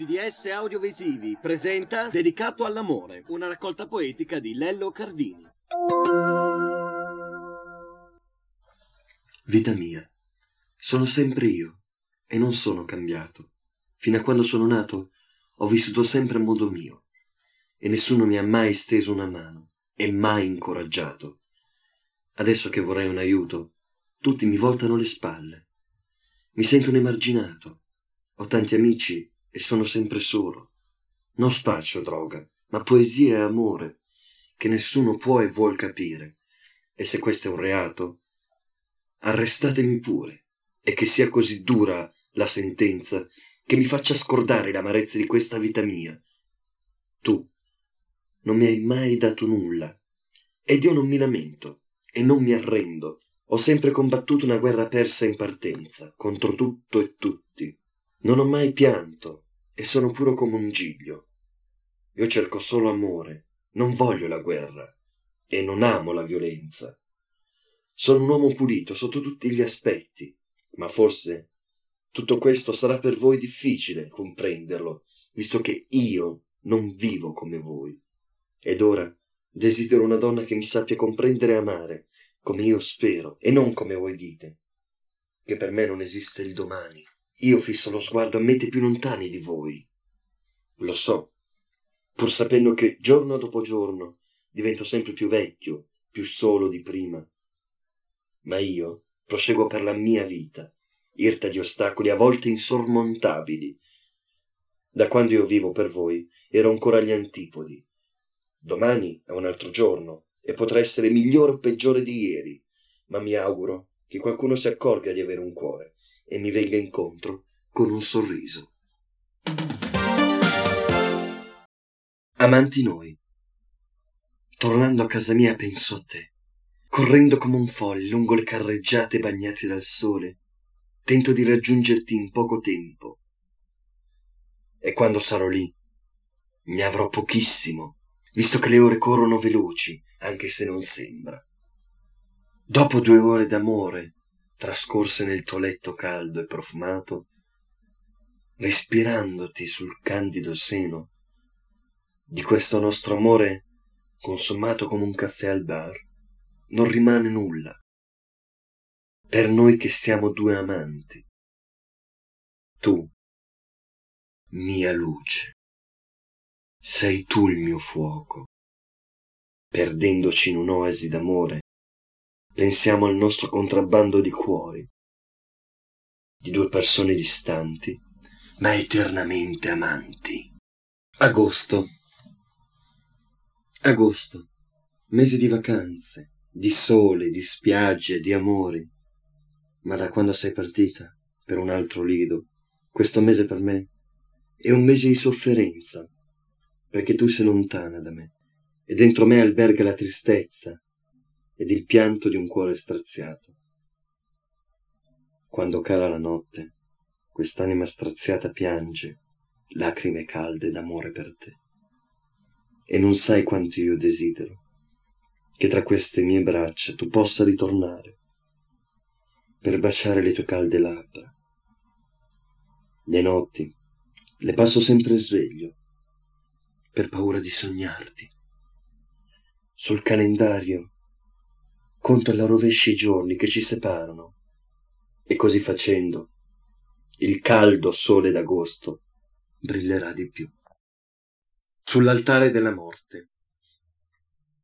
TDS Audiovisivi presenta Dedicato all'amore, una raccolta poetica di Lello Cardini. Vita mia, sono sempre io e non sono cambiato. Fino a quando sono nato ho vissuto sempre a modo mio e nessuno mi ha mai steso una mano e mai incoraggiato. Adesso che vorrei un aiuto, tutti mi voltano le spalle. Mi sento un emarginato. Ho tanti amici e sono sempre solo. Non spaccio droga, ma poesia e amore, che nessuno può e vuol capire. E se questo è un reato, arrestatemi pure, e che sia così dura la sentenza che mi faccia scordare l'amarezza di questa vita mia. Tu non mi hai mai dato nulla, ed io non mi lamento, e non mi arrendo. Ho sempre combattuto una guerra persa in partenza, contro tutto e tutti. Non ho mai pianto, e sono puro come un giglio. Io cerco solo amore, non voglio la guerra, e non amo la violenza. Sono un uomo pulito sotto tutti gli aspetti, ma forse tutto questo sarà per voi difficile comprenderlo, visto che io non vivo come voi. Ed ora desidero una donna che mi sappia comprendere e amare, come io spero, e non come voi dite, che per me non esiste il domani. Io fisso lo sguardo a mete più lontane di voi. Lo so, pur sapendo che giorno dopo giorno divento sempre più vecchio, più solo di prima. Ma io proseguo per la mia vita, irta di ostacoli a volte insormontabili. Da quando io vivo per voi ero ancora agli antipodi. Domani è un altro giorno e potrà essere migliore o peggiore di ieri, ma mi auguro che qualcuno si accorga di avere un cuore e mi venga incontro con un sorriso. Amanti noi, tornando a casa mia penso a te, correndo come un folle lungo le carreggiate bagnate dal sole, tento di raggiungerti in poco tempo. E quando sarò lì, ne avrò pochissimo, visto che le ore corrono veloci, anche se non sembra. Dopo due ore d'amore, trascorse nel tuo letto caldo e profumato, respirandoti sul candido seno di questo nostro amore consumato come un caffè al bar, non rimane nulla. Per noi che siamo due amanti. Tu, mia luce, sei tu il mio fuoco. Perdendoci in un'oasi d'amore, pensiamo al nostro contrabbando di cuori, di due persone distanti, ma eternamente amanti. Agosto. Agosto, mese di vacanze, di sole, di spiagge, di amori. Ma da quando sei partita per un altro lido, questo mese per me è un mese di sofferenza, perché tu sei lontana da me e dentro me alberga la tristezza ed il pianto di un cuore straziato. Quando cala la notte, quest'anima straziata piange lacrime calde d'amore per te. E non sai quanto io desidero che tra queste mie braccia tu possa ritornare per baciare le tue calde labbra. Le notti le passo sempre sveglio per paura di sognarti. Sul calendario conto alla rovescia i giorni che ci separano e così facendo il caldo sole d'agosto brillerà di più. Sull'altare della morte,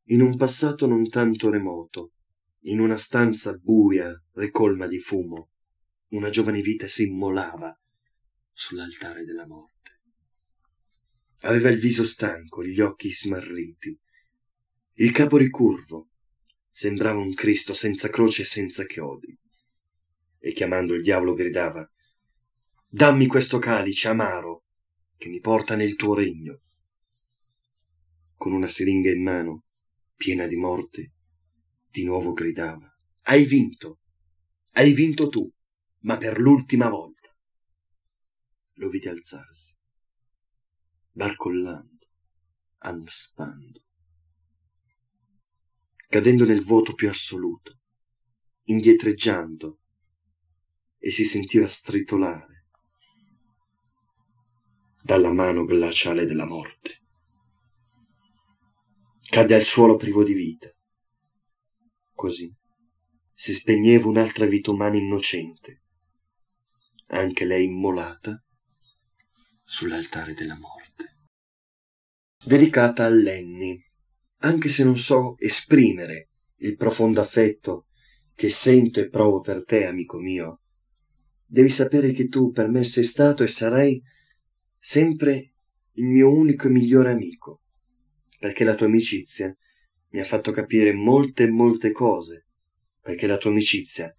in un passato non tanto remoto, in una stanza buia ricolma di fumo, una giovane vita si immolava sull'altare della morte. Aveva il viso stanco, gli occhi smarriti, il capo ricurvo, sembrava un Cristo senza croce e senza chiodi. E chiamando il diavolo gridava Dammi questo calice amaro che mi porta nel tuo regno. Con una siringa in mano, piena di morte, di nuovo gridava Hai vinto, hai vinto tu, ma per l'ultima volta. Lo vidi alzarsi, barcollando, annaspando, cadendo nel vuoto più assoluto, indietreggiando, e si sentiva stritolare dalla mano glaciale della morte. Cadde al suolo privo di vita. Così si spegneva un'altra vita umana innocente, anche lei immolata sull'altare della morte. Dedicata a Lenny, anche se non so esprimere il profondo affetto che sento e provo per te, amico mio, devi sapere che tu per me sei stato e sarai sempre il mio unico e migliore amico, perché la tua amicizia mi ha fatto capire molte e molte cose, perché la tua amicizia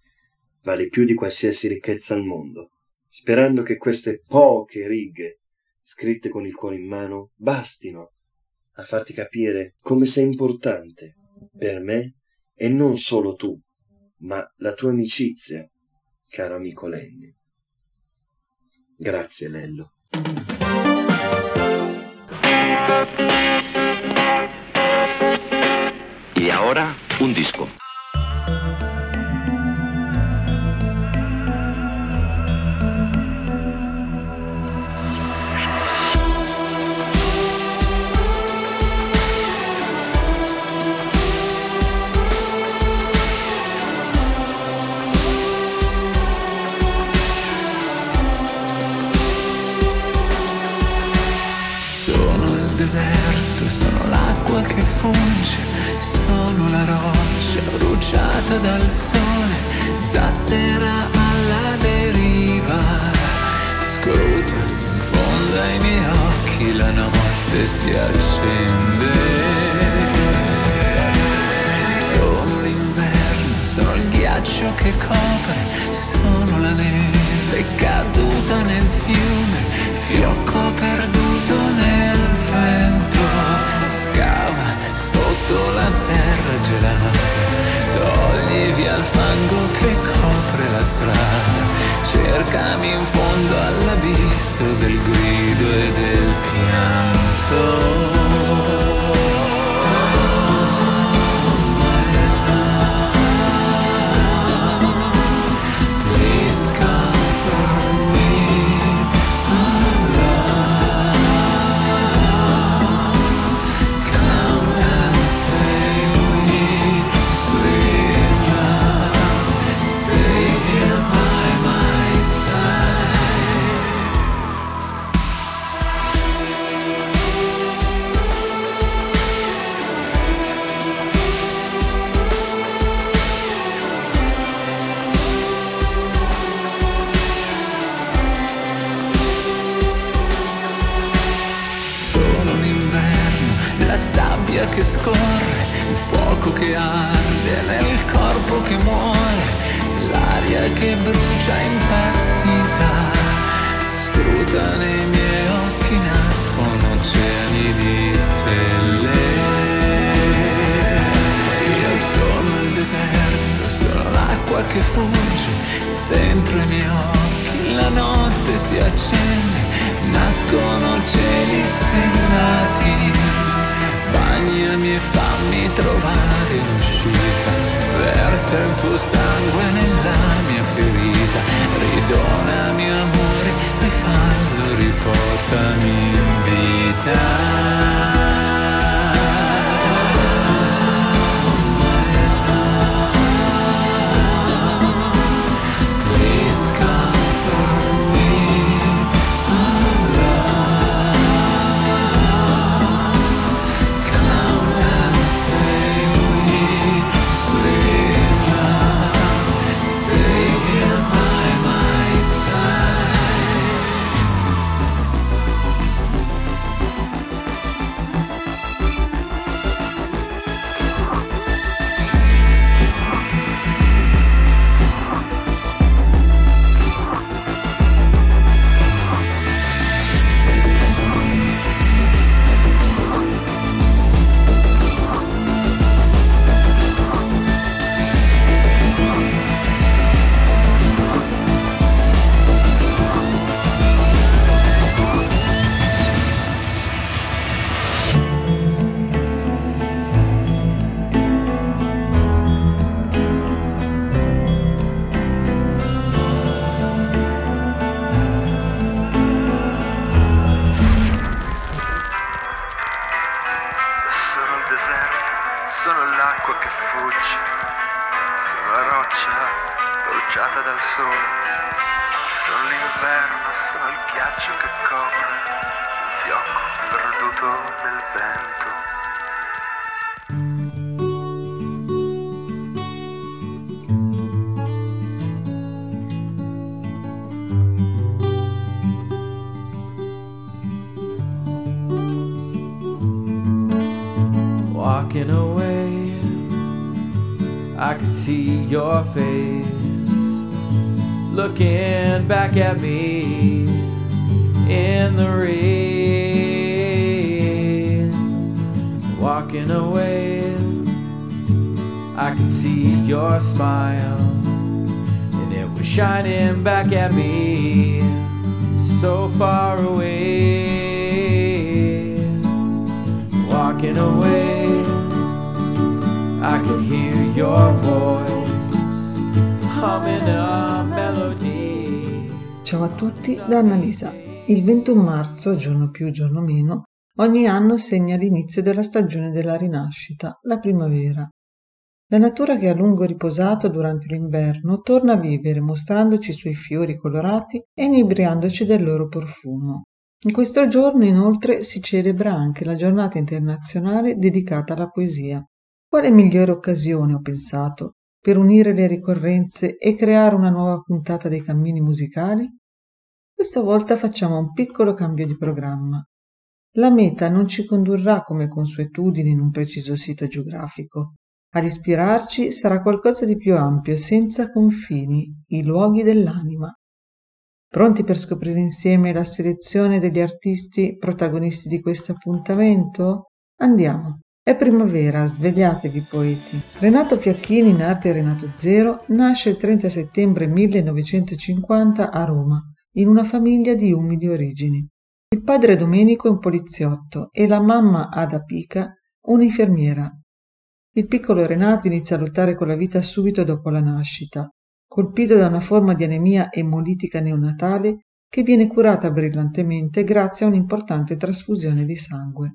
vale più di qualsiasi ricchezza al mondo, sperando che queste poche righe, scritte con il cuore in mano, bastino a farti capire come sei importante per me e non solo tu, ma la tua amicizia, caro amico Lenny. Grazie, Lello. Y ahora, un disco. L'acqua che funge, sono la roccia bruciata dal sole, zattera alla deriva. Scruto in fondo ai miei occhi, la notte si accende. Sono l'inverno, sono il ghiaccio che copre, sono la neve caduta nel fiume, fiocco perduto nel vento, sotto la terra gelata, togli via il fango che copre la strada, cercami in fondo all'abisso del grido e del pianto. vita nei miei occhi nascono oceani di stelle. Io sono il deserto, sono l'acqua che fugge, dentro i miei occhi la notte si accende, nascono cieli stellati. Bagnami e fammi trovare un'uscita, versa il tuo sangue nella mia ferita, ridonami amore rifallo, riportami in vita. Da Annalisa. Il 21 marzo, giorno più giorno meno, ogni anno segna l'inizio della stagione della rinascita, la primavera. La natura che a lungo riposato durante l'inverno torna a vivere mostrandoci i suoi fiori colorati e inebriandoci del loro profumo. In questo giorno inoltre si celebra anche la giornata internazionale dedicata alla poesia. Quale migliore occasione, ho pensato, per unire le ricorrenze e creare una nuova puntata dei cammini musicali? Questa volta facciamo un piccolo cambio di programma. La meta non ci condurrà come consuetudine in un preciso sito geografico. Ad ispirarci sarà qualcosa di più ampio, senza confini, i luoghi dell'anima. Pronti per scoprire insieme la selezione degli artisti protagonisti di questo appuntamento? Andiamo. È primavera, svegliatevi poeti. Renato Fiacchini, in arte Renato Zero, nasce il 30 settembre 1950 a Roma, in una famiglia di umili origini. Il padre Domenico è un poliziotto e la mamma Ada Pica un'infermiera. Il piccolo Renato inizia a lottare con la vita subito dopo la nascita, colpito da una forma di anemia emolitica neonatale che viene curata brillantemente grazie a un'importante trasfusione di sangue.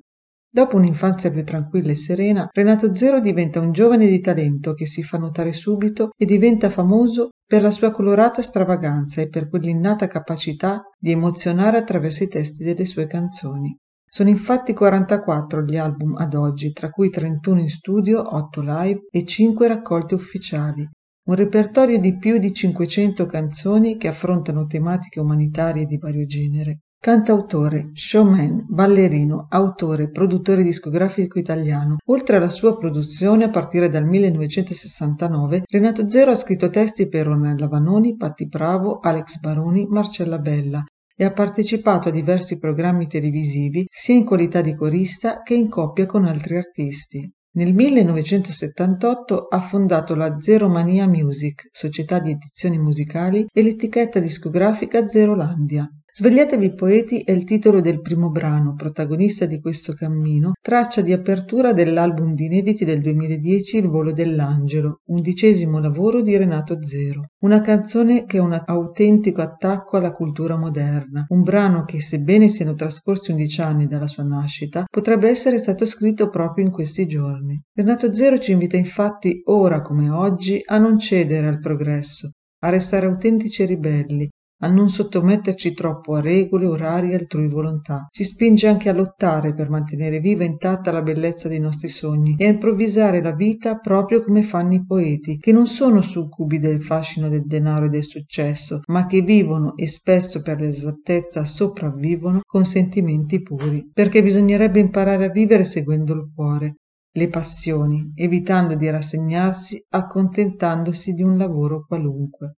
Dopo un'infanzia più tranquilla e serena, Renato Zero diventa un giovane di talento che si fa notare subito e diventa famoso per la sua colorata stravaganza e per quell'innata capacità di emozionare attraverso i testi delle sue canzoni. Sono infatti 44 gli album ad oggi, tra cui 31 in studio, 8 live e 5 raccolte ufficiali, un repertorio di più di 500 canzoni che affrontano tematiche umanitarie di vario genere. Cantautore, showman, ballerino, autore, produttore discografico italiano. Oltre alla sua produzione, a partire dal 1969, Renato Zero ha scritto testi per Ornella Vanoni, Patti Bravo, Alex Baroni, Marcella Bella e ha partecipato a diversi programmi televisivi sia in qualità di corista che in coppia con altri artisti. Nel 1978 ha fondato la Zero Mania Music, società di edizioni musicali, e l'etichetta discografica Zerolandia. Svegliatevi poeti è il titolo del primo brano, protagonista di questo cammino, traccia di apertura dell'album di inediti del 2010 Il volo dell'angelo, undicesimo lavoro di Renato Zero. Una canzone che è un autentico attacco alla cultura moderna, un brano che, sebbene siano trascorsi undici anni dalla sua nascita, potrebbe essere stato scritto proprio in questi giorni. Renato Zero ci invita infatti, ora come oggi, a non cedere al progresso, a restare autentici e ribelli, a non sottometterci troppo a regole, orari e altrui volontà. Ci spinge anche a lottare per mantenere viva e intatta la bellezza dei nostri sogni e a improvvisare la vita proprio come fanno i poeti, che non sono succubi del fascino del denaro e del successo, ma che vivono e spesso per l'esattezza sopravvivono con sentimenti puri. Perché bisognerebbe imparare a vivere seguendo il cuore, le passioni, evitando di rassegnarsi accontentandosi di un lavoro qualunque.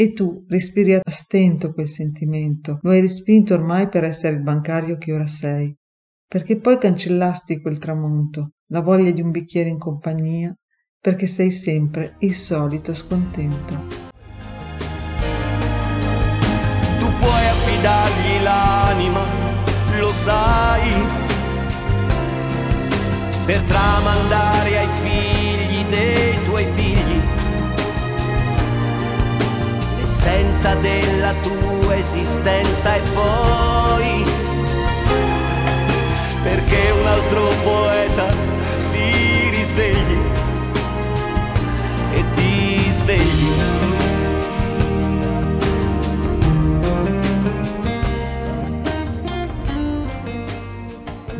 E tu respiri a stento quel sentimento, lo hai respinto ormai per essere il bancario che ora sei, perché poi cancellasti quel tramonto, la voglia di un bicchiere in compagnia, perché sei sempre il solito scontento. Tu puoi affidargli l'anima, lo sai, per tramandare ai figli l'essenza della tua esistenza e poi perché un altro poeta si risvegli e ti svegli.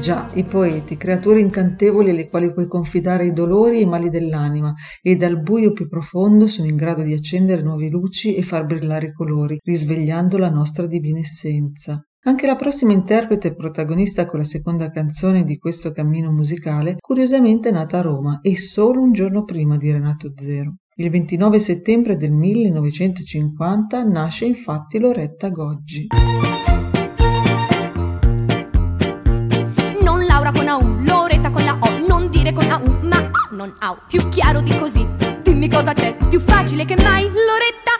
Già, i poeti, creature incantevoli alle quali puoi confidare i dolori e i mali dell'anima, e dal buio più profondo sono in grado di accendere nuove luci e far brillare i colori, risvegliando la nostra divina essenza. Anche la prossima interprete e protagonista con la seconda canzone di questo cammino musicale, curiosamente è nata a Roma e solo un giorno prima di Renato Zero. Il 29 settembre del 1950 nasce infatti Loretta Goggi. Dire con AU, ma non AU. Più chiaro di così, dimmi cosa c'è, più facile che mai, Loretta.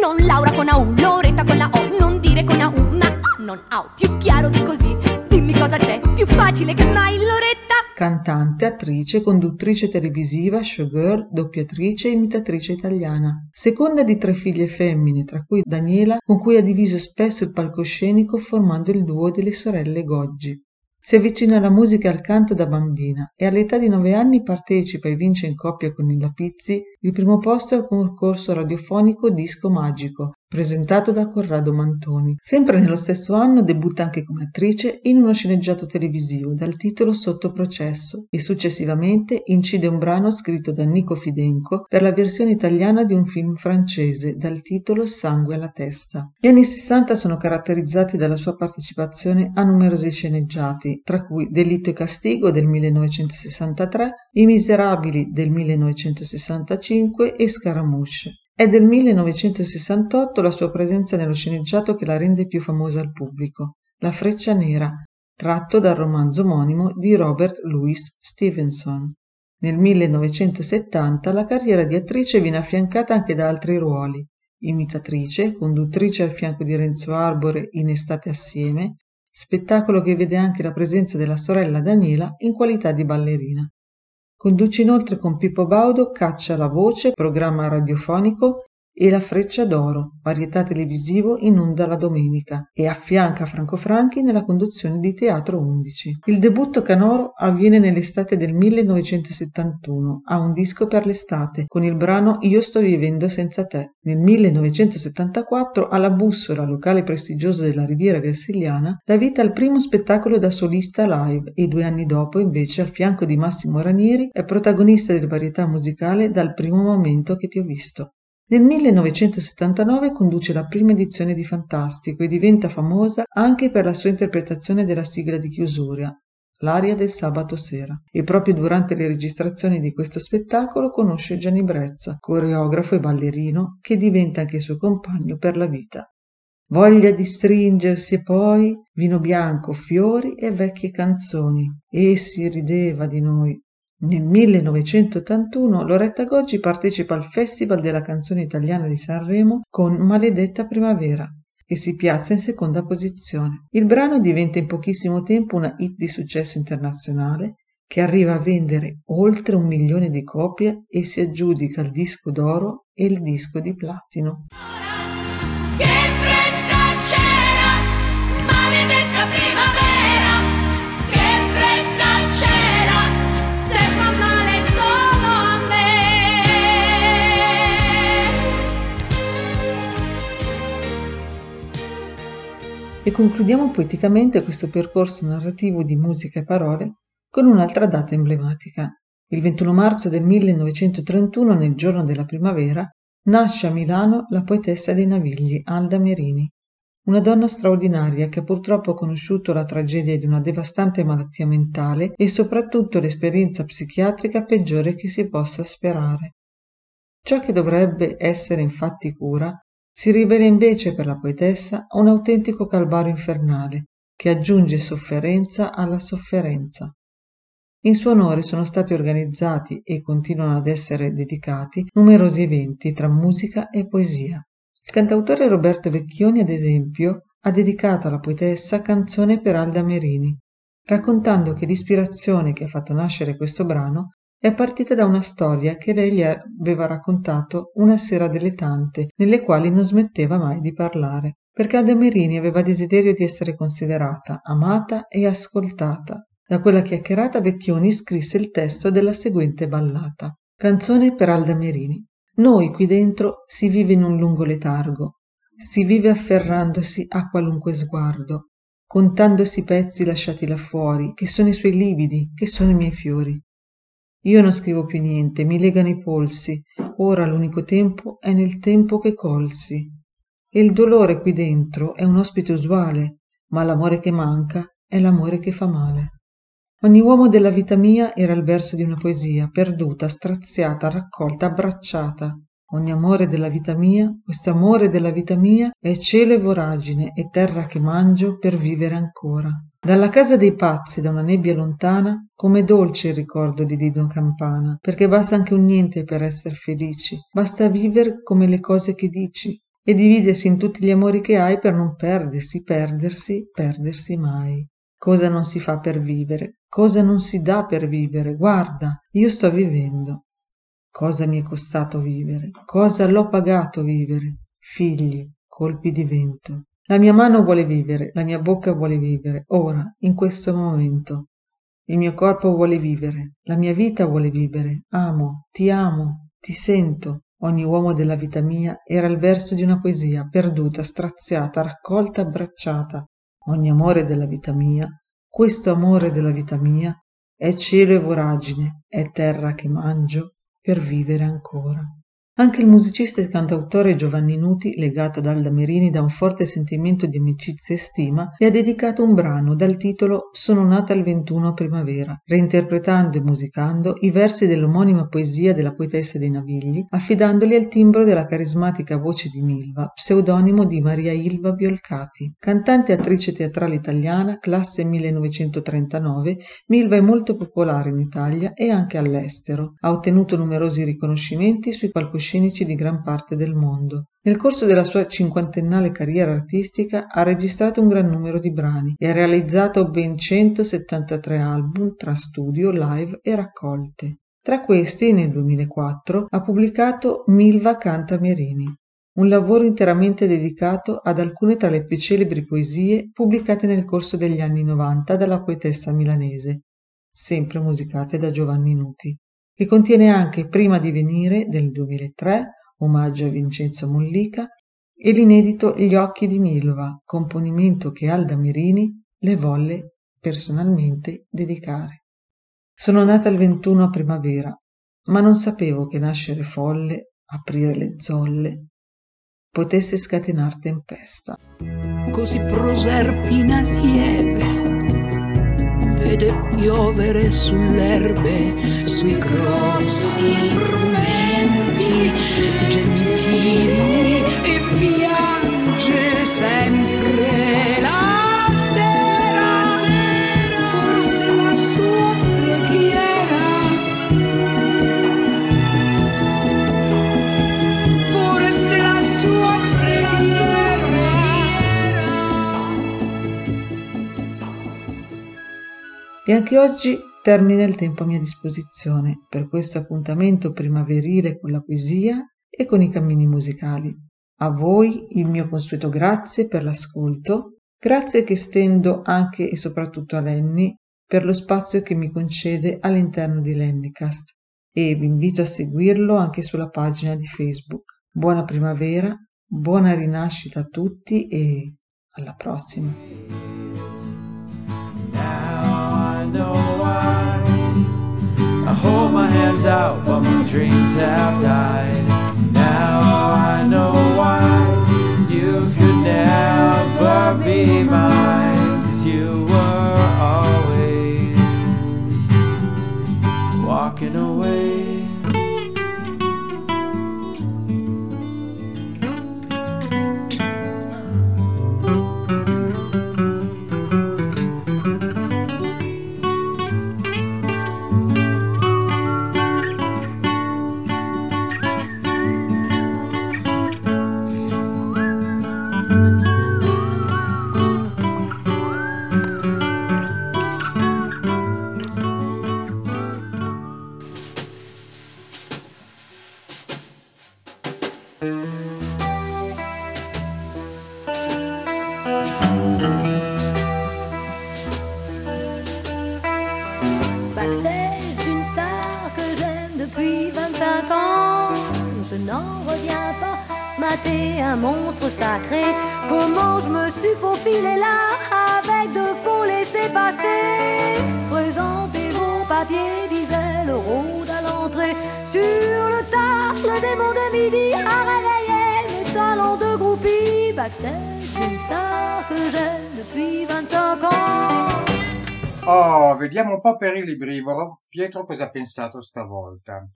Non Laura con AU, Loretta con la O, non dire con AU, ma non AU. Più chiaro di così, dimmi cosa c'è, più facile che mai, Loretta. Cantante, attrice, conduttrice televisiva, showgirl, doppiatrice e imitatrice italiana. Seconda di tre figlie femmine, tra cui Daniela, con cui ha diviso spesso il palcoscenico formando il duo delle sorelle Goggi. Si avvicina alla musica e al canto da bambina e all'età di nove anni partecipa e vince in coppia con Nilla Pizzi il primo posto al concorso radiofonico Disco Magico, presentato da Corrado Mantoni. Sempre nello stesso anno debutta anche come attrice in uno sceneggiato televisivo dal titolo Sotto processo e successivamente incide un brano scritto da Nico Fidenco per la versione italiana di un film francese dal titolo Sangue alla testa. Gli anni 60 sono caratterizzati dalla sua partecipazione a numerosi sceneggiati, tra cui Delitto e Castigo del 1963, I Miserabili del 1965 e Scaramouche. È del 1968 la sua presenza nello sceneggiato che la rende più famosa al pubblico, La Freccia Nera, tratto dal romanzo omonimo di Robert Louis Stevenson. Nel 1970 la carriera di attrice viene affiancata anche da altri ruoli, imitatrice, conduttrice al fianco di Renzo Arbore in Estate assieme, spettacolo che vede anche la presenza della sorella Daniela in qualità di ballerina. Conduce inoltre con Pippo Baudo Caccia alla voce, programma radiofonico e La Freccia d'Oro, varietà televisivo in onda la domenica, e affianca Franco Franchi nella conduzione di Teatro 11. Il debutto canoro avviene nell'estate del 1971, a un disco per l'estate, con il brano Io sto vivendo senza te. Nel 1974, alla Bussola, locale prestigioso della Riviera Versiliana, dà vita al primo spettacolo da solista live e due anni dopo, invece, al fianco di Massimo Ranieri, è protagonista del varietà musicale Dal primo momento che ti ho visto. Nel 1979 conduce la prima edizione di Fantastico e diventa famosa anche per la sua interpretazione della sigla di chiusura, l'aria del sabato sera. E proprio durante le registrazioni di questo spettacolo conosce Gianni Brezza, coreografo e ballerino, che diventa anche suo compagno per la vita. voglia di stringersi e poi vino bianco, fiori e vecchie canzoni. E si rideva di noi. Nel 1981 Loretta Goggi partecipa al Festival della canzone italiana di Sanremo con Maledetta Primavera, che si piazza in seconda posizione. Il brano diventa in pochissimo tempo una hit di successo internazionale che arriva a vendere oltre un milione di copie e si aggiudica il disco d'oro e il disco di platino. E concludiamo poeticamente questo percorso narrativo di musica e parole con un'altra data emblematica. Il 21 marzo del 1931, nel giorno della primavera, nasce a Milano la poetessa dei Navigli, Alda Merini, una donna straordinaria che ha purtroppo conosciuto la tragedia di una devastante malattia mentale e soprattutto l'esperienza psichiatrica peggiore che si possa sperare. Ciò che dovrebbe essere infatti cura si rivela invece per la poetessa un autentico calvario infernale che aggiunge sofferenza alla sofferenza. In suo onore sono stati organizzati e continuano ad essere dedicati numerosi eventi tra musica e poesia. Il cantautore Roberto Vecchioni, ad esempio, ha dedicato alla poetessa Canzone per Alda Merini, raccontando che l'ispirazione che ha fatto nascere questo brano è partita da una storia che lei gli aveva raccontato una sera delle tante, nelle quali non smetteva mai di parlare, perché Merini aveva desiderio di essere considerata, amata e ascoltata. Da quella chiacchierata Vecchioni scrisse il testo della seguente ballata. Canzone per Alda Merini. Noi qui dentro si vive in un lungo letargo, si vive afferrandosi a qualunque sguardo, contandosi i pezzi lasciati là fuori, che sono i suoi lividi, che sono i miei fiori. Io non scrivo più niente, mi legano i polsi, ora l'unico tempo è nel tempo che colsi. E il dolore qui dentro è un ospite usuale, ma l'amore che manca è l'amore che fa male. Ogni uomo della vita mia era il verso di una poesia, perduta, straziata, raccolta, abbracciata. Ogni amore della vita mia, quest'amore della vita mia, è cielo e voragine e terra che mangio per vivere ancora. Dalla casa dei pazzi, da una nebbia lontana, com'è dolce il ricordo di Dido Campana, perché basta anche un niente per essere felici, basta vivere come le cose che dici e dividersi in tutti gli amori che hai per non perdersi, perdersi, perdersi mai. Cosa non si fa per vivere? Cosa non si dà per vivere? Guarda, io sto vivendo. Cosa mi è costato vivere? Cosa l'ho pagato vivere? Figli, colpi di vento. La mia mano vuole vivere, la mia bocca vuole vivere, ora, in questo momento. Il mio corpo vuole vivere, la mia vita vuole vivere. Amo, ti amo, ti sento. Ogni uomo della vita mia era il verso di una poesia, perduta, straziata, raccolta, abbracciata, ogni amore della vita mia, questo amore della vita mia, è cielo e voragine, è terra che mangio per vivere ancora. Anche il musicista e cantautore Giovanni Nuti, legato ad Alda Merini da un forte sentimento di amicizia e stima, le ha dedicato un brano dal titolo Sono nata il 21 a primavera, reinterpretando e musicando i versi dell'omonima poesia della poetessa dei Navigli, affidandoli al timbro della carismatica voce di Milva, pseudonimo di Maria Ilva Biolcati. Cantante e attrice teatrale italiana, classe 1939, Milva è molto popolare in Italia e anche all'estero. Ha ottenuto numerosi riconoscimenti sui palcoscenici scenici di gran parte del mondo. Nel corso della sua cinquantennale carriera artistica ha registrato un gran numero di brani e ha realizzato ben 173 album tra studio, live e raccolte. Tra questi, nel 2004, ha pubblicato Milva Canta Merini, un lavoro interamente dedicato ad alcune tra le più celebri poesie pubblicate nel corso degli anni 90 dalla poetessa milanese, sempre musicate da Giovanni Nuti che contiene anche Prima di venire del 2003, omaggio a Vincenzo Mollica, e l'inedito Gli occhi di Milva, componimento che Alda Mirini le volle personalmente dedicare. Sono nata il 21 a primavera, ma non sapevo che nascere folle, aprire le zolle, potesse scatenar tempesta. Così proserpina lieve vede piovere sull'erbe, sui grossi frumenti gentili E anche oggi termina il tempo a mia disposizione per questo appuntamento primaverile con la poesia e con i cammini musicali. A voi il mio consueto grazie per l'ascolto, grazie che stendo anche e soprattutto a Lenny per lo spazio che mi concede all'interno di Lennycast e vi invito a seguirlo anche sulla pagina di Facebook. Buona primavera, buona rinascita a tutti e alla prossima. Know why I hold my hands out while my dreams have died. Now I know why you could never be mine. Cause you were always walking away. N'en reviens pas, mater un monstre sacré. Comment je me suis faufilé là avec de faux laissés passer. Présentez vos papiers, disait le rôde à l'entrée. Sur le tard, le démon de midi a réveillé mes talents de groupie. Backstage, une star que j'aime depuis 25 ans. Oh, vediamo un po' per il librivoro. Pietro cosa ha pensato stavolta?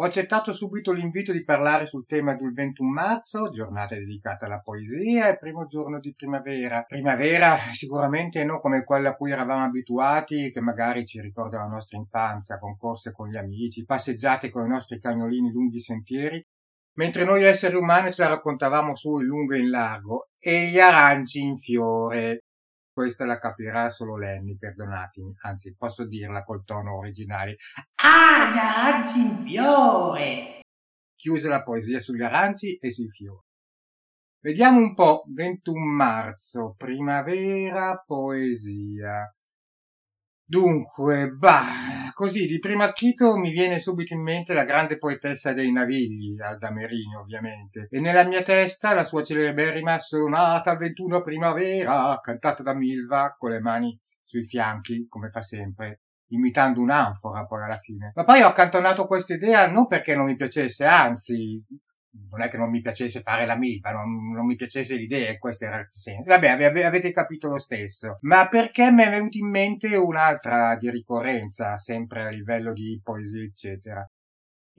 Ho accettato subito l'invito di parlare sul tema del 21 marzo, giornata dedicata alla poesia e primo giorno di primavera. Primavera sicuramente non come quella a cui eravamo abituati, che magari ci ricorda la nostra infanzia, concorse con gli amici, passeggiate con i nostri cagnolini lunghi sentieri, mentre noi esseri umani ce la raccontavamo su in lungo e in largo, e gli aranci in fiore. Questa la capirà solo Lenny, perdonatemi, anzi posso dirla col tono originale. Gli aranci in fiore! Chiuse la poesia sugli aranci e sui fiori. Vediamo un po', 21 marzo, primavera, poesia. Dunque, bah, così di primo acchito mi viene subito in mente la grande poetessa dei Navigli, Alda Merini ovviamente, e nella mia testa la sua celeberrima Sonata 21 primavera, cantata da Milva con le mani sui fianchi, come fa sempre, imitando un'anfora poi alla fine. Ma poi ho accantonato questa idea non perché non mi piacesse, anzi, non è che non mi piacesse fare la milva, non, non mi piacesse l'idea, questo era il senso. Vabbè, ave- avete capito lo stesso. Ma perché mi è venuta in mente un'altra di ricorrenza, sempre a livello di poesia, eccetera.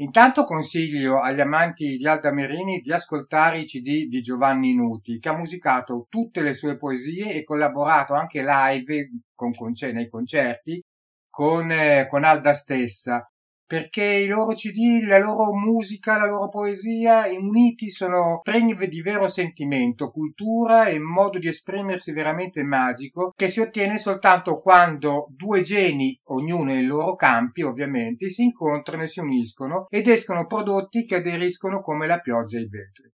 Intanto consiglio agli amanti di Alda Merini di ascoltare i CD di Giovanni Nuti, che ha musicato tutte le sue poesie e collaborato anche live con conce- nei concerti con, eh, con Alda stessa perché i loro CD, la loro musica, la loro poesia uniti sono pregni di vero sentimento, cultura e modo di esprimersi veramente magico che si ottiene soltanto quando due geni, ognuno nei loro campi ovviamente, si incontrano e si uniscono ed escono prodotti che aderiscono come la pioggia ai vetri.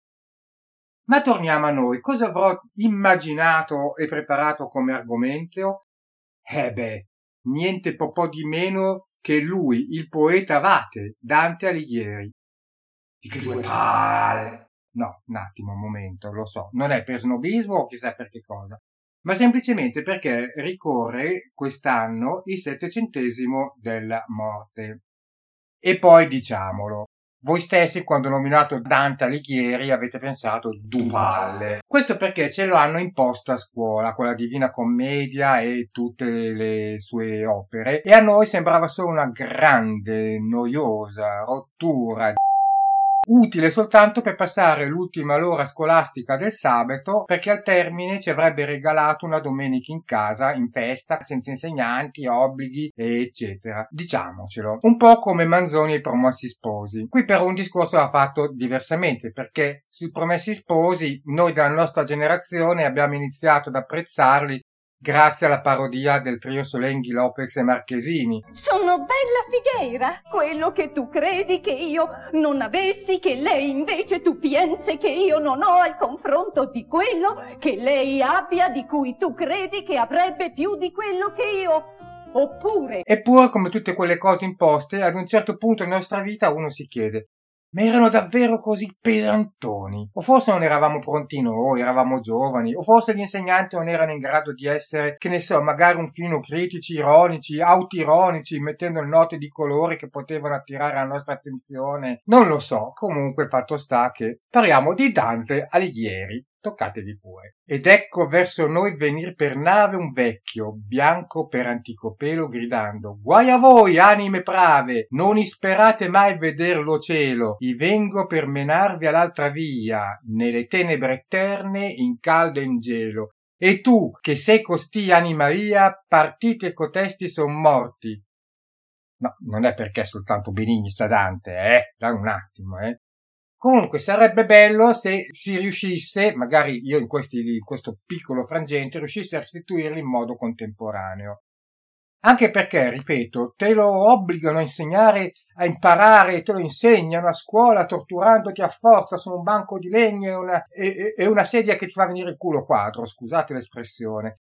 Ma torniamo a noi, cosa avrò immaginato e preparato come argomento? Eh beh, niente po' di meno che lui, il poeta Vate, Dante Alighieri. Di che due palle! No, un attimo, un momento, lo so, non è per snobismo o chissà per che cosa, ma semplicemente perché ricorre quest'anno il settecentesimo della morte. E poi diciamolo, voi stessi quando ho nominato Dante Alighieri avete pensato du palle. Questo perché ce lo hanno imposto a scuola, con la Divina Commedia e tutte le sue opere, e a noi sembrava solo una grande, noiosa rottura utile soltanto per passare l'ultima l'ora scolastica del sabato perché al termine ci avrebbe regalato una domenica in casa, in festa, senza insegnanti, obblighi, eccetera. Diciamocelo. Un po' come Manzoni e i promessi sposi. Qui però un discorso va fatto diversamente perché sui promessi sposi noi della nostra generazione abbiamo iniziato ad apprezzarli grazie alla parodia del trio Solenghi, Lopez e Marchesini. Sono bella figheira, quello che tu credi che io non avessi, che lei invece tu pensi che io non ho al confronto di quello che lei abbia, di cui tu credi che avrebbe più di quello che io. Oppure... Eppure, come tutte quelle cose imposte, ad un certo punto nella nostra vita uno si chiede ma erano davvero così pesantoni? O forse non eravamo pronti noi, eravamo giovani, o forse gli insegnanti non erano in grado di essere, che ne so, magari un filino critici, ironici, autironici, mettendo note di colore che potevano attirare la nostra attenzione. Non lo so, comunque fatto sta che parliamo di Dante Alighieri, toccatevi pure. Ed ecco verso noi venir per nave un vecchio, bianco per antico pelo, gridando Guai a voi, anime prave, non isperate mai veder lo cielo, i vengo per menarvi all'altra via, nelle tenebre eterne, in caldo e in gelo. E tu, che sei costì anima via, partite cotesti son morti. No, non è perché soltanto Benigni sta Dante, eh? Da un attimo, eh? Comunque sarebbe bello se si riuscisse, magari io in, questi, in questo piccolo frangente, riuscisse a restituirli in modo contemporaneo. Anche perché, ripeto, te lo obbligano a insegnare, a imparare, te lo insegnano a scuola torturandoti a forza su un banco di legno e una, e, e una sedia che ti fa venire il culo quadro, scusate l'espressione.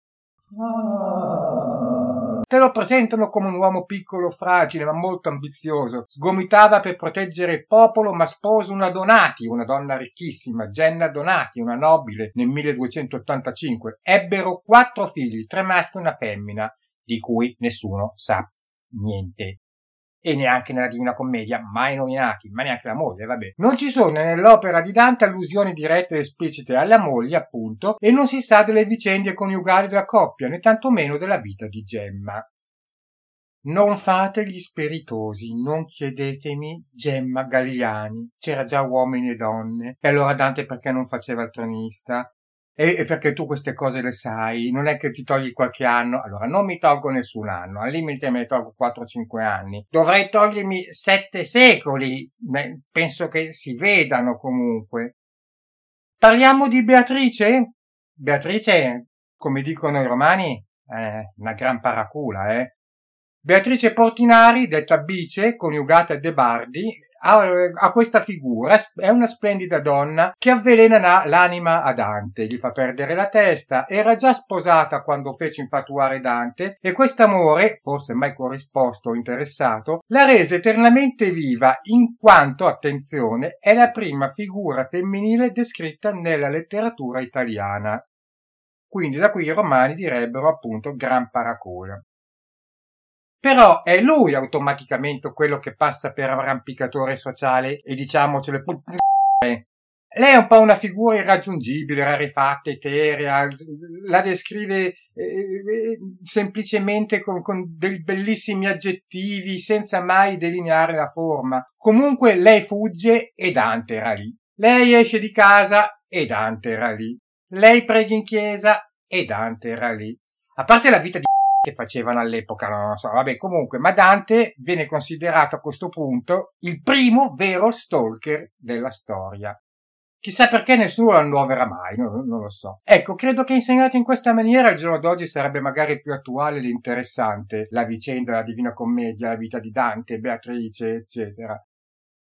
Te lo presentano come un uomo piccolo, fragile, ma molto ambizioso. Sgomitava per proteggere il popolo, ma sposa una Donati, una donna ricchissima, Jenna Donati, una nobile, nel 1285. Ebbero quattro figli, tre maschi e una femmina, di cui nessuno sa niente e neanche nella Divina Commedia, mai nominati, ma neanche la moglie, vabbè. Non ci sono nell'opera di Dante allusioni dirette ed esplicite alla moglie, appunto, e non si sa delle vicende coniugali della coppia, né tantomeno della vita di Gemma. Non fate gli spiritosi, non chiedetemi Gemma Gagliani. C'era già uomini e donne. E allora Dante perché non faceva il tronista? E, perché tu queste cose le sai, non è che ti togli qualche anno. Allora, non mi tolgo nessun anno, al limite me ne tolgo 4-5 anni. Dovrei togliermi 7 secoli, penso che si vedano comunque. Parliamo di Beatrice? Beatrice, come dicono i romani, è una gran paracula, eh. Beatrice Portinari, detta Bice, coniugata De Bardi, ha, ha, questa figura, è una splendida donna che avvelena l'anima a Dante, gli fa perdere la testa, era già sposata quando fece infatuare Dante e quest'amore, forse mai corrisposto o interessato, la rese eternamente viva in quanto, attenzione, è la prima figura femminile descritta nella letteratura italiana. Quindi da qui i romani direbbero appunto gran paracola. Però è lui automaticamente quello che passa per arrampicatore sociale e diciamocelo lei è un po' una figura irraggiungibile, rarefatta, eterea, la descrive eh, eh, semplicemente con, con dei bellissimi aggettivi senza mai delineare la forma. Comunque lei fugge e Dante era lì. Lei esce di casa e Dante era lì. Lei prega in chiesa e Dante era lì. A parte la vita di che facevano all'epoca, non lo so, vabbè, comunque, ma Dante viene considerato a questo punto il primo vero stalker della storia. Chissà perché nessuno lo annovera mai, non, non, lo so. Ecco, credo che insegnato in questa maniera al giorno d'oggi sarebbe magari più attuale ed interessante la vicenda della Divina Commedia, la vita di Dante, Beatrice, eccetera.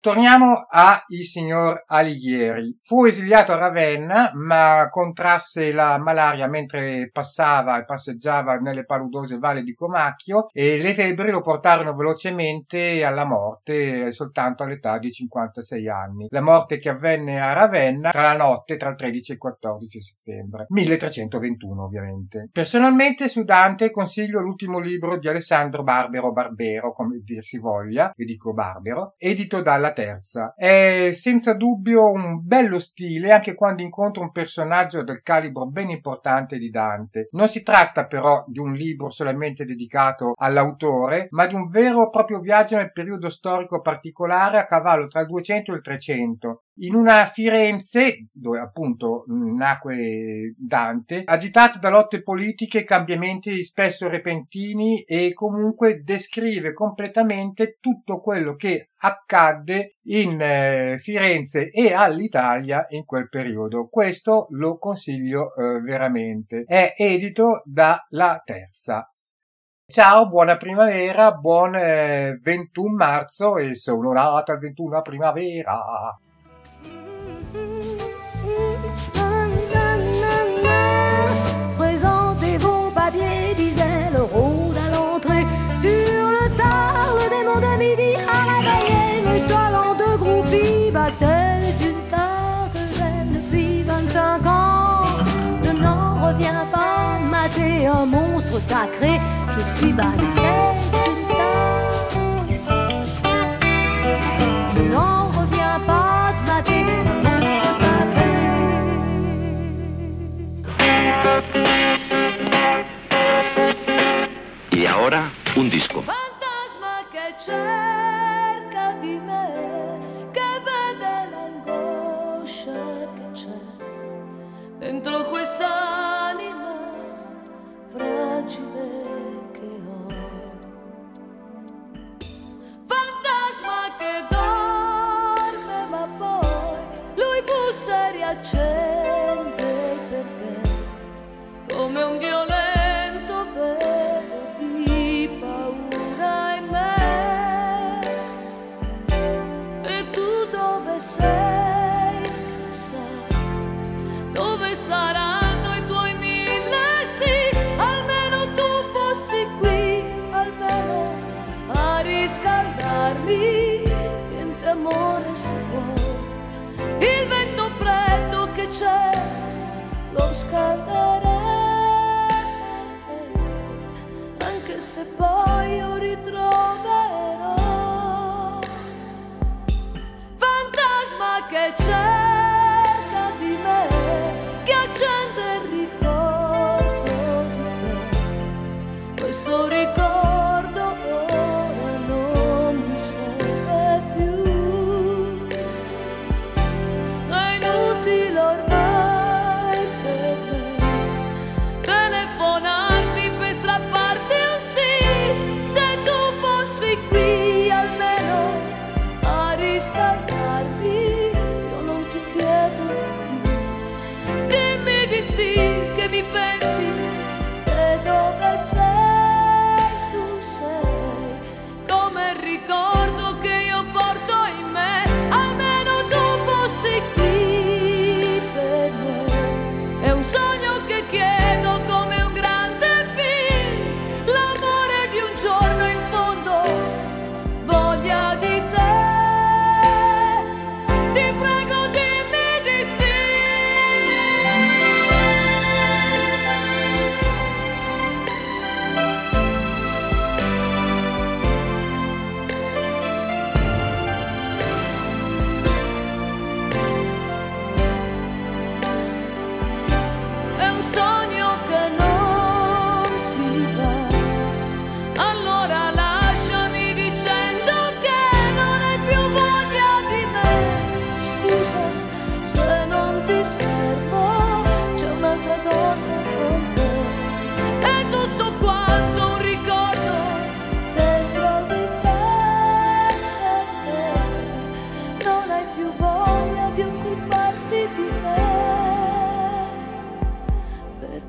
Torniamo a il signor Alighieri. Fu esiliato a Ravenna, ma contrasse la malaria mentre passava e passeggiava nelle paludose valli di Comacchio e le febbri lo portarono velocemente alla morte soltanto all'età di 56 anni. La morte che avvenne a Ravenna tra la notte tra il 13 e il 14 settembre. 1321 ovviamente. Personalmente su Dante consiglio l'ultimo libro di Alessandro Barbero Barbero, come dir si voglia, io dico Barbero, edito dalla terza. È senza dubbio un bello stile anche quando incontra un personaggio del calibro ben importante di Dante. Non si tratta però di un libro solamente dedicato all'autore, ma di un vero e proprio viaggio nel periodo storico particolare a cavallo tra il 200 e il 300, in una Firenze, dove appunto mm, nacque Dante, agitata da lotte politiche cambiamenti spesso repentini e comunque descrive completamente tutto quello che accadde in eh, Firenze e all'Italia in quel periodo. Questo lo consiglio eh, veramente. È edito da La Terza. Ciao, buona primavera, buon eh, 21 marzo e sono nata il 21 primavera. sacré. Je suis backstage d'une star. Je n'en reviens pas de ma titre sacré. Et ahora, un disco.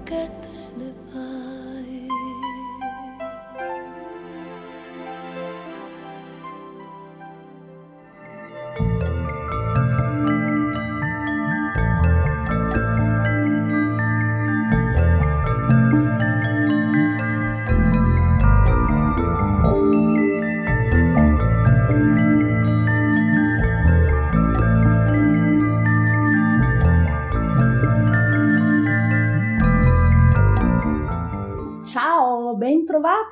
Good.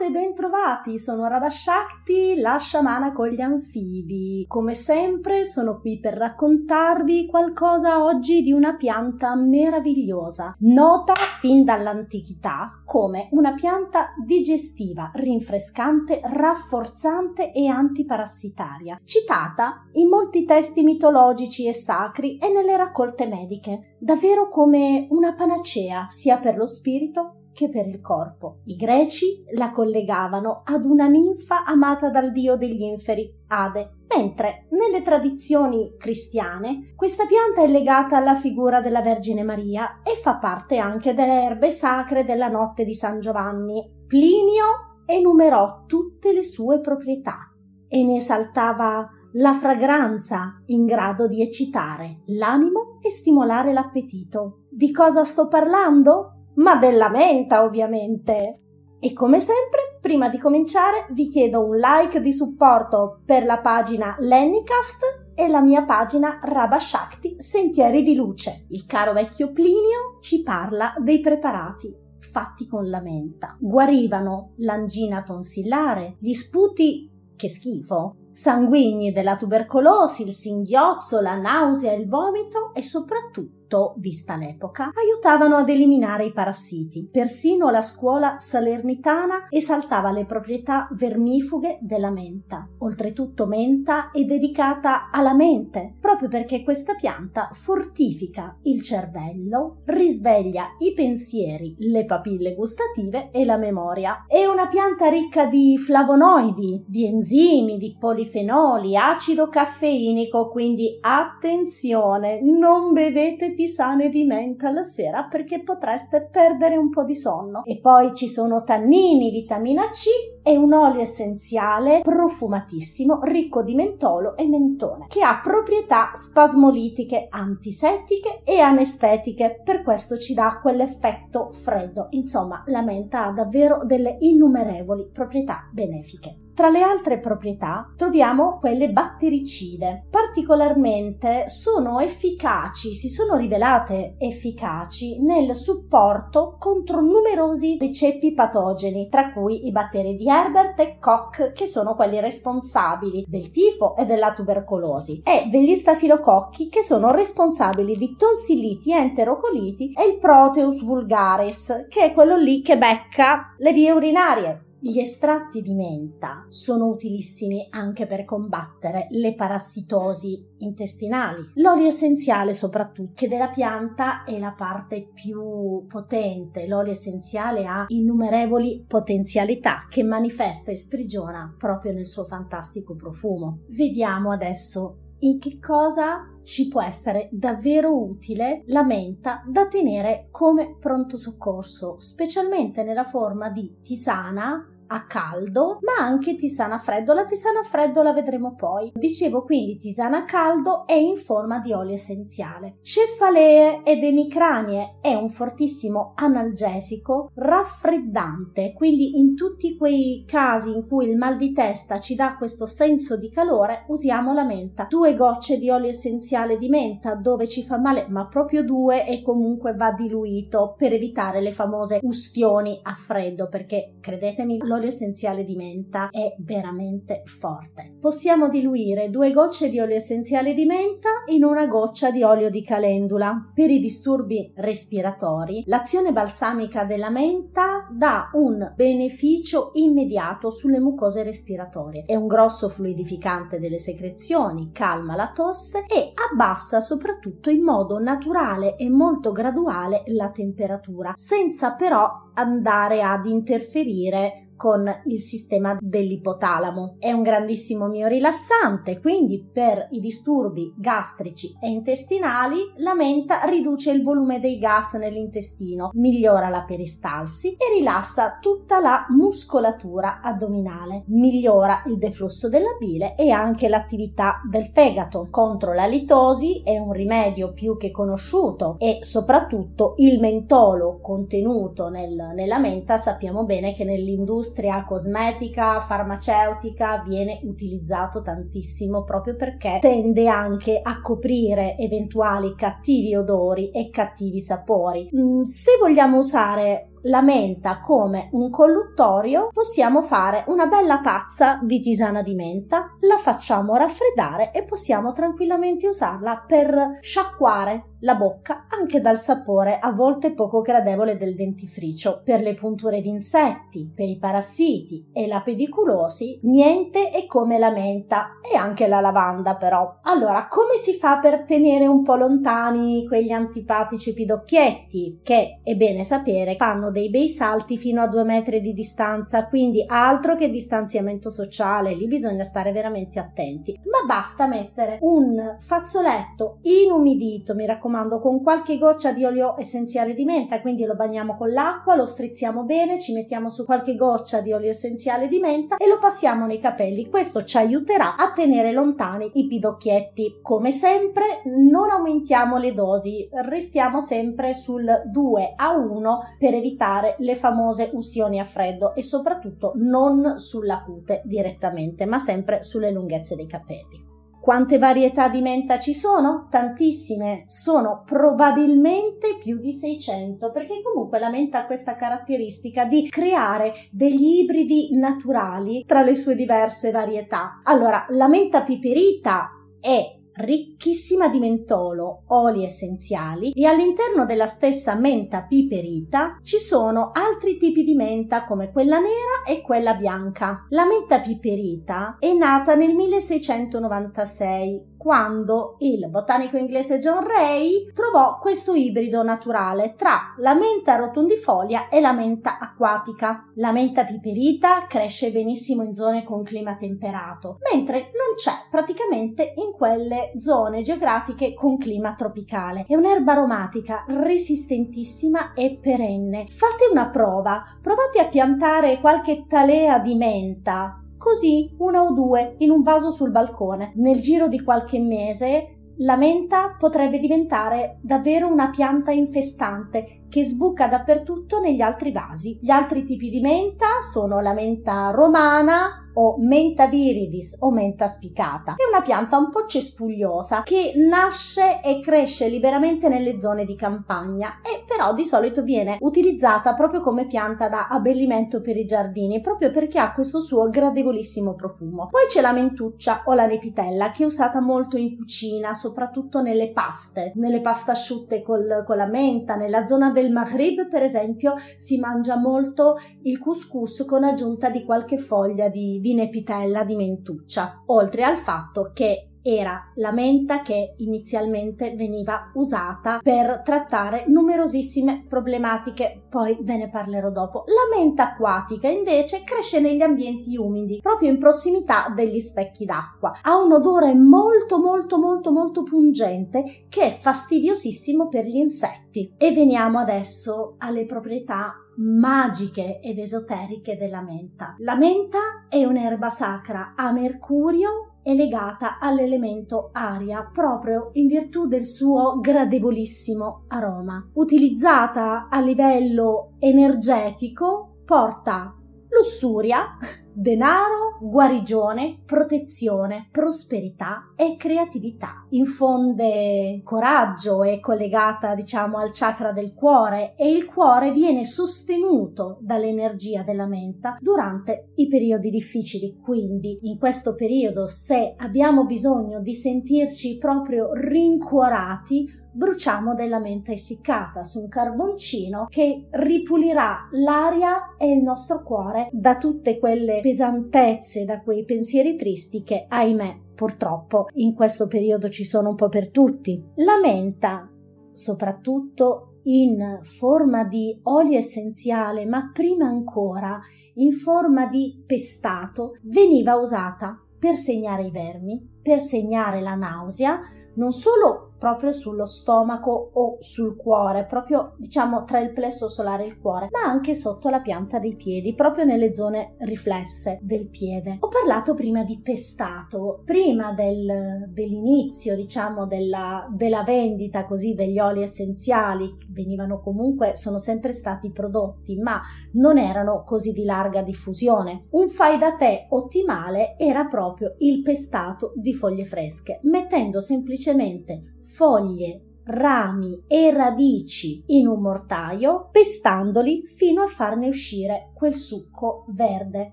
Trovate, ben trovati, sono Rabashakti, la sciamana con gli anfibi. Come sempre sono qui per raccontarvi qualcosa oggi di una pianta meravigliosa, nota fin dall'antichità come una pianta digestiva, rinfrescante, rafforzante e antiparassitaria, citata in molti testi mitologici e sacri e nelle raccolte mediche, davvero come una panacea sia per lo spirito che per il corpo. I greci la collegavano ad una ninfa amata dal dio degli inferi, Ade, mentre nelle tradizioni cristiane questa pianta è legata alla figura della Vergine Maria e fa parte anche delle erbe sacre della notte di San Giovanni. Plinio enumerò tutte le sue proprietà e ne esaltava la fragranza in grado di eccitare l'animo e stimolare l'appetito. Di cosa sto parlando? Ma della menta ovviamente. E come sempre, prima di cominciare, vi chiedo un like di supporto per la pagina Lennycast e la mia pagina Rabashakti Sentieri di Luce. Il caro vecchio Plinio ci parla dei preparati fatti con la menta. Guarivano l'angina tonsillare, gli sputi, che schifo, sanguigni della tubercolosi, il singhiozzo, la nausea, il vomito e soprattutto vista l'epoca, aiutavano ad eliminare i parassiti. Persino la scuola salernitana esaltava le proprietà vermifughe della menta. Oltretutto menta è dedicata alla mente, proprio perché questa pianta fortifica il cervello, risveglia i pensieri, le papille gustative e la memoria. È una pianta ricca di flavonoidi, di enzimi, di polifenoli, acido caffeinico, quindi attenzione, non bevete tisane di menta la sera perché potreste perdere un po' di sonno. E poi ci sono tannini, vitamina C e un olio essenziale profumatissimo ricco di mentolo e mentone che ha proprietà spasmolitiche, antisettiche e anestetiche. Per questo ci dà quell'effetto freddo. Insomma, la menta ha davvero delle innumerevoli proprietà benefiche. Tra le altre proprietà troviamo quelle battericide. Particolarmente sono efficaci, si sono rivelate efficaci nel supporto contro numerosi ceppi patogeni, tra cui i batteri di Herbert e Koch, che sono quelli responsabili del tifo e della tubercolosi, e degli stafilococchi, che sono responsabili di tonsilliti, enterocoliti e il Proteus vulgaris, che è quello lì che becca le vie urinarie. Gli estratti di menta sono utilissimi anche per combattere le parassitosi intestinali. L'olio essenziale soprattutto che della pianta è la parte più potente. L'olio essenziale ha innumerevoli potenzialità che manifesta e sprigiona proprio nel suo fantastico profumo. Vediamo adesso in che cosa ci può essere davvero utile la menta da tenere come pronto soccorso, specialmente nella forma di tisana a caldo, ma anche tisana freddo. La tisana freddo la vedremo poi. Dicevo quindi tisana a caldo è in forma di olio essenziale. Cefalee ed emicranie è un fortissimo analgesico raffreddante, quindi in tutti quei casi in cui il mal di testa ci dà questo senso di calore, usiamo la menta. Due gocce di olio essenziale di menta dove ci fa male, ma proprio due e comunque va diluito per evitare le famose ustioni a freddo, perché credetemi, l'olio l'olio essenziale di menta è veramente forte. Possiamo diluire due gocce di olio essenziale di menta in una goccia di olio di calendula. Per i disturbi respiratori, l'azione balsamica della menta dà un beneficio immediato sulle mucose respiratorie. È un grosso fluidificante delle secrezioni, calma la tosse e abbassa soprattutto in modo naturale e molto graduale la temperatura, senza però andare ad interferire con il sistema dell'ipotalamo. È un grandissimo mio rilassante, quindi per i disturbi gastrici e intestinali la menta riduce il volume dei gas nell'intestino, migliora la peristalsi e rilassa tutta la muscolatura addominale, migliora il deflusso della bile e anche l'attività del fegato. Contro la litosi è un rimedio più che conosciuto e soprattutto il mentolo contenuto nel, nella menta sappiamo bene che nell'industria industria cosmetica, farmaceutica viene utilizzato tantissimo proprio perché tende anche a coprire eventuali cattivi odori e cattivi sapori. Mm, se vogliamo usare la menta come un colluttorio, possiamo fare una bella tazza di tisana di menta, la facciamo raffreddare e possiamo tranquillamente usarla per sciacquare la bocca anche dal sapore a volte poco gradevole del dentifricio. Per le punture di insetti, per i parassiti e la pediculosi, niente è come la menta e anche la lavanda però. Allora, come si fa per tenere un po' lontani quegli antipatici pidocchietti che, è bene sapere, fanno dei bei salti fino a due metri di distanza, quindi altro che distanziamento sociale, lì bisogna stare veramente attenti. Ma basta mettere un fazzoletto inumidito, mi raccomando, con qualche goccia di olio essenziale di menta, quindi lo bagniamo con l'acqua, lo strizziamo bene, ci mettiamo su qualche goccia di olio essenziale di menta e lo passiamo nei capelli. Questo ci aiuterà a tenere lontani i pidocchietti. Come sempre, non aumentiamo le dosi, restiamo sempre sul 2 a 1 per evitare le famose ustioni a freddo e soprattutto non sulla cute direttamente, ma sempre sulle lunghezze dei capelli. Quante varietà di menta ci sono? Tantissime, sono probabilmente più di 600, perché comunque la menta ha questa caratteristica di creare degli ibridi naturali tra le sue diverse varietà. Allora, la menta piperita è ricchissima di mentolo, oli essenziali e all'interno della stessa menta piperita ci sono altri tipi di menta come quella nera e quella bianca. La menta piperita è nata nel 1696 quando il botanico inglese John Ray trovò questo ibrido naturale tra la menta rotondifolia e la menta acquatica. La menta piperita cresce benissimo in zone con clima temperato, mentre non c'è praticamente in quelle zone geografiche con clima tropicale. È un'erba aromatica resistentissima e perenne. Fate una prova, provate a piantare qualche talea di menta così una o due in un vaso sul balcone. Nel giro di qualche mese la menta potrebbe diventare davvero una pianta infestante che sbuca dappertutto negli altri vasi. Gli altri tipi di menta sono la menta romana, o menta viridis o menta spicata. È una pianta un po' cespugliosa che nasce e cresce liberamente nelle zone di campagna e però di solito viene utilizzata proprio come pianta da abbellimento per i giardini proprio perché ha questo suo gradevolissimo profumo. Poi c'è la mentuccia o la nepitella che è usata molto in cucina, soprattutto nelle paste, nelle paste asciutte col, con la menta, nella zona del Maghrib per esempio si mangia molto il couscous con aggiunta di qualche foglia di, di nepitella di mentuccia, oltre al fatto che era la menta che inizialmente veniva usata per trattare numerosissime problematiche, poi ve ne parlerò dopo. La menta acquatica invece cresce negli ambienti umidi, proprio in prossimità degli specchi d'acqua. Ha un odore molto molto molto molto pungente che è fastidiosissimo per gli insetti. E veniamo adesso alle proprietà magiche ed esoteriche della menta. La menta è un'erba sacra a mercurio e legata all'elemento aria proprio in virtù del suo gradevolissimo aroma. Utilizzata a livello energetico porta lussuria, denaro, guarigione, protezione, prosperità e creatività. Infonde coraggio, è collegata diciamo al chakra del cuore e il cuore viene sostenuto dall'energia della menta durante i periodi difficili. Quindi in questo periodo se abbiamo bisogno di sentirci proprio rincuorati, bruciamo della menta essiccata su un carboncino che ripulirà l'aria e il nostro cuore da tutte quelle pesantezze, da quei pensieri tristi che, ahimè, purtroppo in questo periodo ci sono un po' per tutti. La menta, soprattutto in forma di olio essenziale, ma prima ancora in forma di pestato, veniva usata per segnare i vermi, per segnare la nausea, non solo proprio sullo stomaco o sul cuore, proprio diciamo tra il plesso solare e il cuore, ma anche sotto la pianta dei piedi, proprio nelle zone riflesse del piede. Ho parlato prima di pestato, prima del, dell'inizio diciamo della, della vendita così degli oli essenziali, venivano comunque, sono sempre stati prodotti, ma non erano così di larga diffusione. Un fai da te ottimale era proprio il pestato di foglie fresche, mettendo semplicemente foglie rami e radici in un mortaio, pestandoli fino a farne uscire quel succo verde.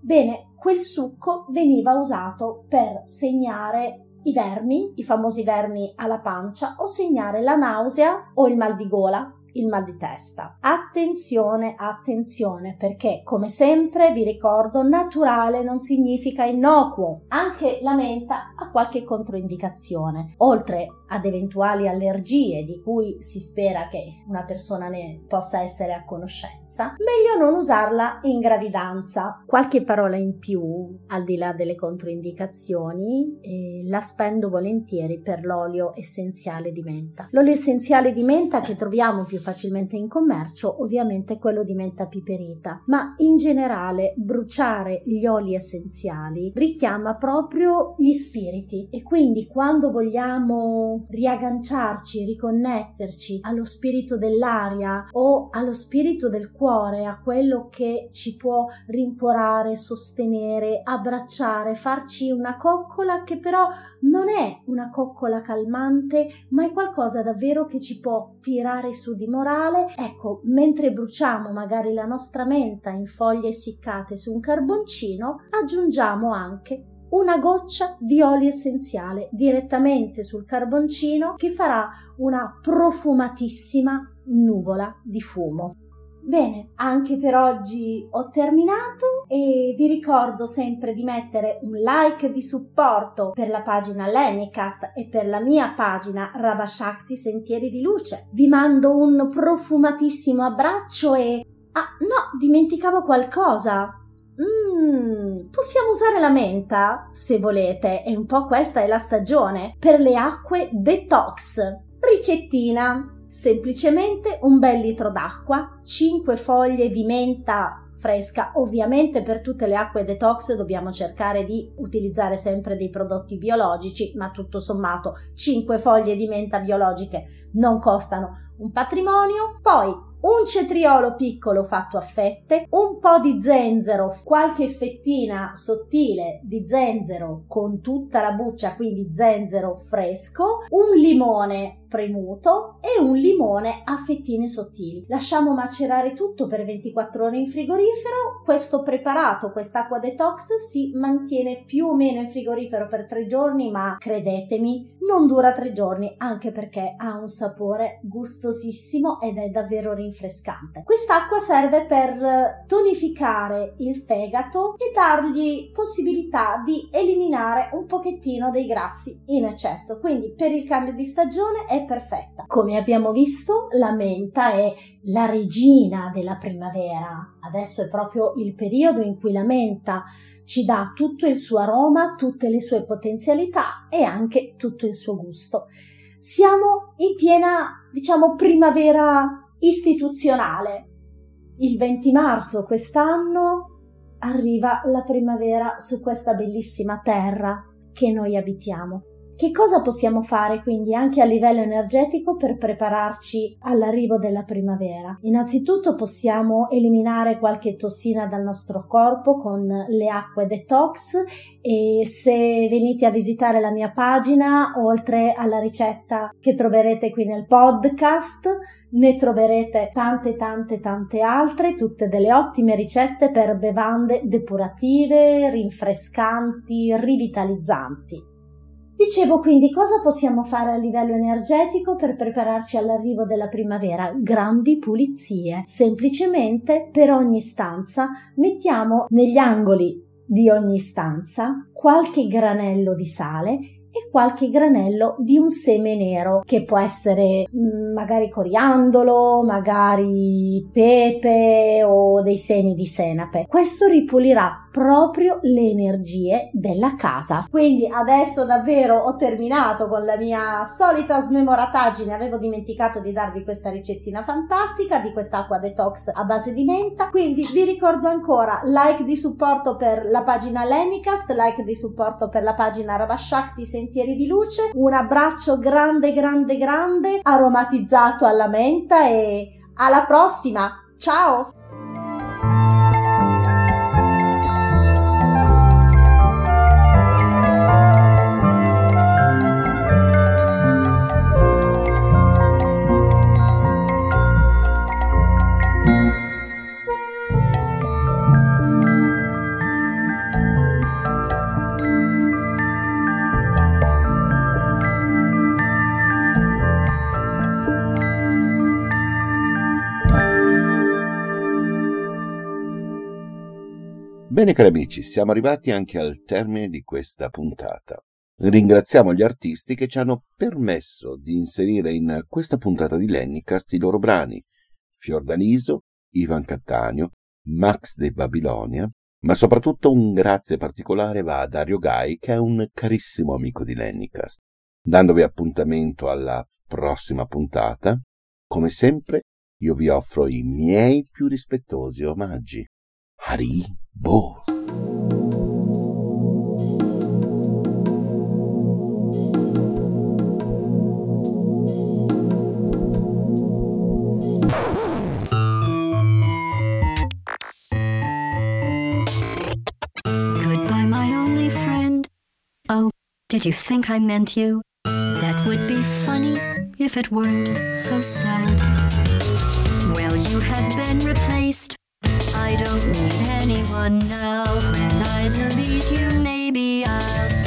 Bene, quel succo veniva usato per segnare i vermi, i famosi vermi alla pancia, o segnare la nausea o il mal di gola il mal di testa. Attenzione, attenzione, perché come sempre vi ricordo, naturale non significa innocuo. Anche la menta ha qualche controindicazione. Oltre ad eventuali allergie di cui si spera che una persona ne possa essere a conoscenza, meglio non usarla in gravidanza. Qualche parola in più, al di là delle controindicazioni, eh, la spendo volentieri per l'olio essenziale di menta. L'olio essenziale di menta che troviamo più facilmente in commercio, ovviamente è quello di menta piperita, ma in generale bruciare gli oli essenziali richiama proprio gli spiriti e quindi quando vogliamo riagganciarci, riconnetterci allo spirito dell'aria o allo spirito del cuore, a quello che ci può rincuorare, sostenere, abbracciare, farci una coccola che però non è una coccola calmante, ma è qualcosa davvero che ci può tirare su di morale. Ecco, mentre bruciamo magari la nostra menta in foglie essiccate su un carboncino, aggiungiamo anche una goccia di olio essenziale direttamente sul carboncino che farà una profumatissima nuvola di fumo. Bene, anche per oggi ho terminato e vi ricordo sempre di mettere un like di supporto per la pagina Lenicast e per la mia pagina Rabashakti Sentieri di Luce. Vi mando un profumatissimo abbraccio e... Ah, no, dimenticavo qualcosa. Mmm, possiamo usare la menta, se volete, e un po' questa è la stagione, per le acque detox. Ricettina. Semplicemente un bel litro d'acqua, 5 foglie di menta fresca. Ovviamente per tutte le acque detox dobbiamo cercare di utilizzare sempre dei prodotti biologici, ma tutto sommato 5 foglie di menta biologiche non costano un patrimonio. Poi un cetriolo piccolo fatto a fette, un po' di zenzero, qualche fettina sottile di zenzero con tutta la buccia, quindi zenzero fresco, un limone premuto e un limone a fettine sottili. Lasciamo macerare tutto per 24 ore in frigorifero. Questo preparato, quest'acqua detox, si mantiene più o meno in frigorifero per tre giorni, ma credetemi, non dura tre giorni, anche perché ha un sapore gustosissimo ed è davvero rinfrescante. Quest'acqua serve per tonificare il fegato e dargli possibilità di eliminare un pochettino dei grassi in eccesso. Quindi per il cambio di stagione è perfetta. Come abbiamo visto, la menta è la regina della primavera. Adesso è proprio il periodo in cui la menta ci dà tutto il suo aroma, tutte le sue potenzialità e anche tutto il suo gusto. Siamo in piena, diciamo, primavera istituzionale. Il 20 marzo quest'anno arriva la primavera su questa bellissima terra che noi abitiamo. Che cosa possiamo fare quindi anche a livello energetico per prepararci all'arrivo della primavera? Innanzitutto possiamo eliminare qualche tossina dal nostro corpo con le acque detox e se venite a visitare la mia pagina, oltre alla ricetta che troverete qui nel podcast, ne troverete tante tante tante altre, tutte delle ottime ricette per bevande depurative, rinfrescanti, rivitalizzanti. Dicevo quindi cosa possiamo fare a livello energetico per prepararci all'arrivo della primavera? Grandi pulizie. Semplicemente per ogni stanza mettiamo negli angoli di ogni stanza qualche granello di sale e qualche granello di un seme nero che può essere mm, magari coriandolo, magari pepe o dei semi di senape. Questo ripulirà proprio le energie della casa. Quindi adesso davvero ho terminato con la mia solita smemorataggine, avevo dimenticato di darvi questa ricettina fantastica di quest'acqua detox a base di menta, quindi vi ricordo ancora like di supporto per la pagina Lenicast, like di supporto per la pagina Ravashakti Sentieri di Luce, un abbraccio grande grande grande aromatizzato alla menta e alla prossima, ciao! Bene cari amici, siamo arrivati anche al termine di questa puntata. Ringraziamo gli artisti che ci hanno permesso di inserire in questa puntata di Lennicast i loro brani Fiordaliso, Ivan Cattaneo, Max de Babilonia, ma soprattutto un grazie particolare va a Dario Gai che è un carissimo amico di Lennicast. Dandovi appuntamento alla prossima puntata, come sempre io vi offro i miei più rispettosi omaggi. Haribo! Goodbye, my only friend. Oh, did you think I meant you? That would be funny if it weren't so sad. Well, you have been replaced. I don't need anyone now. When I delete you, maybe I'll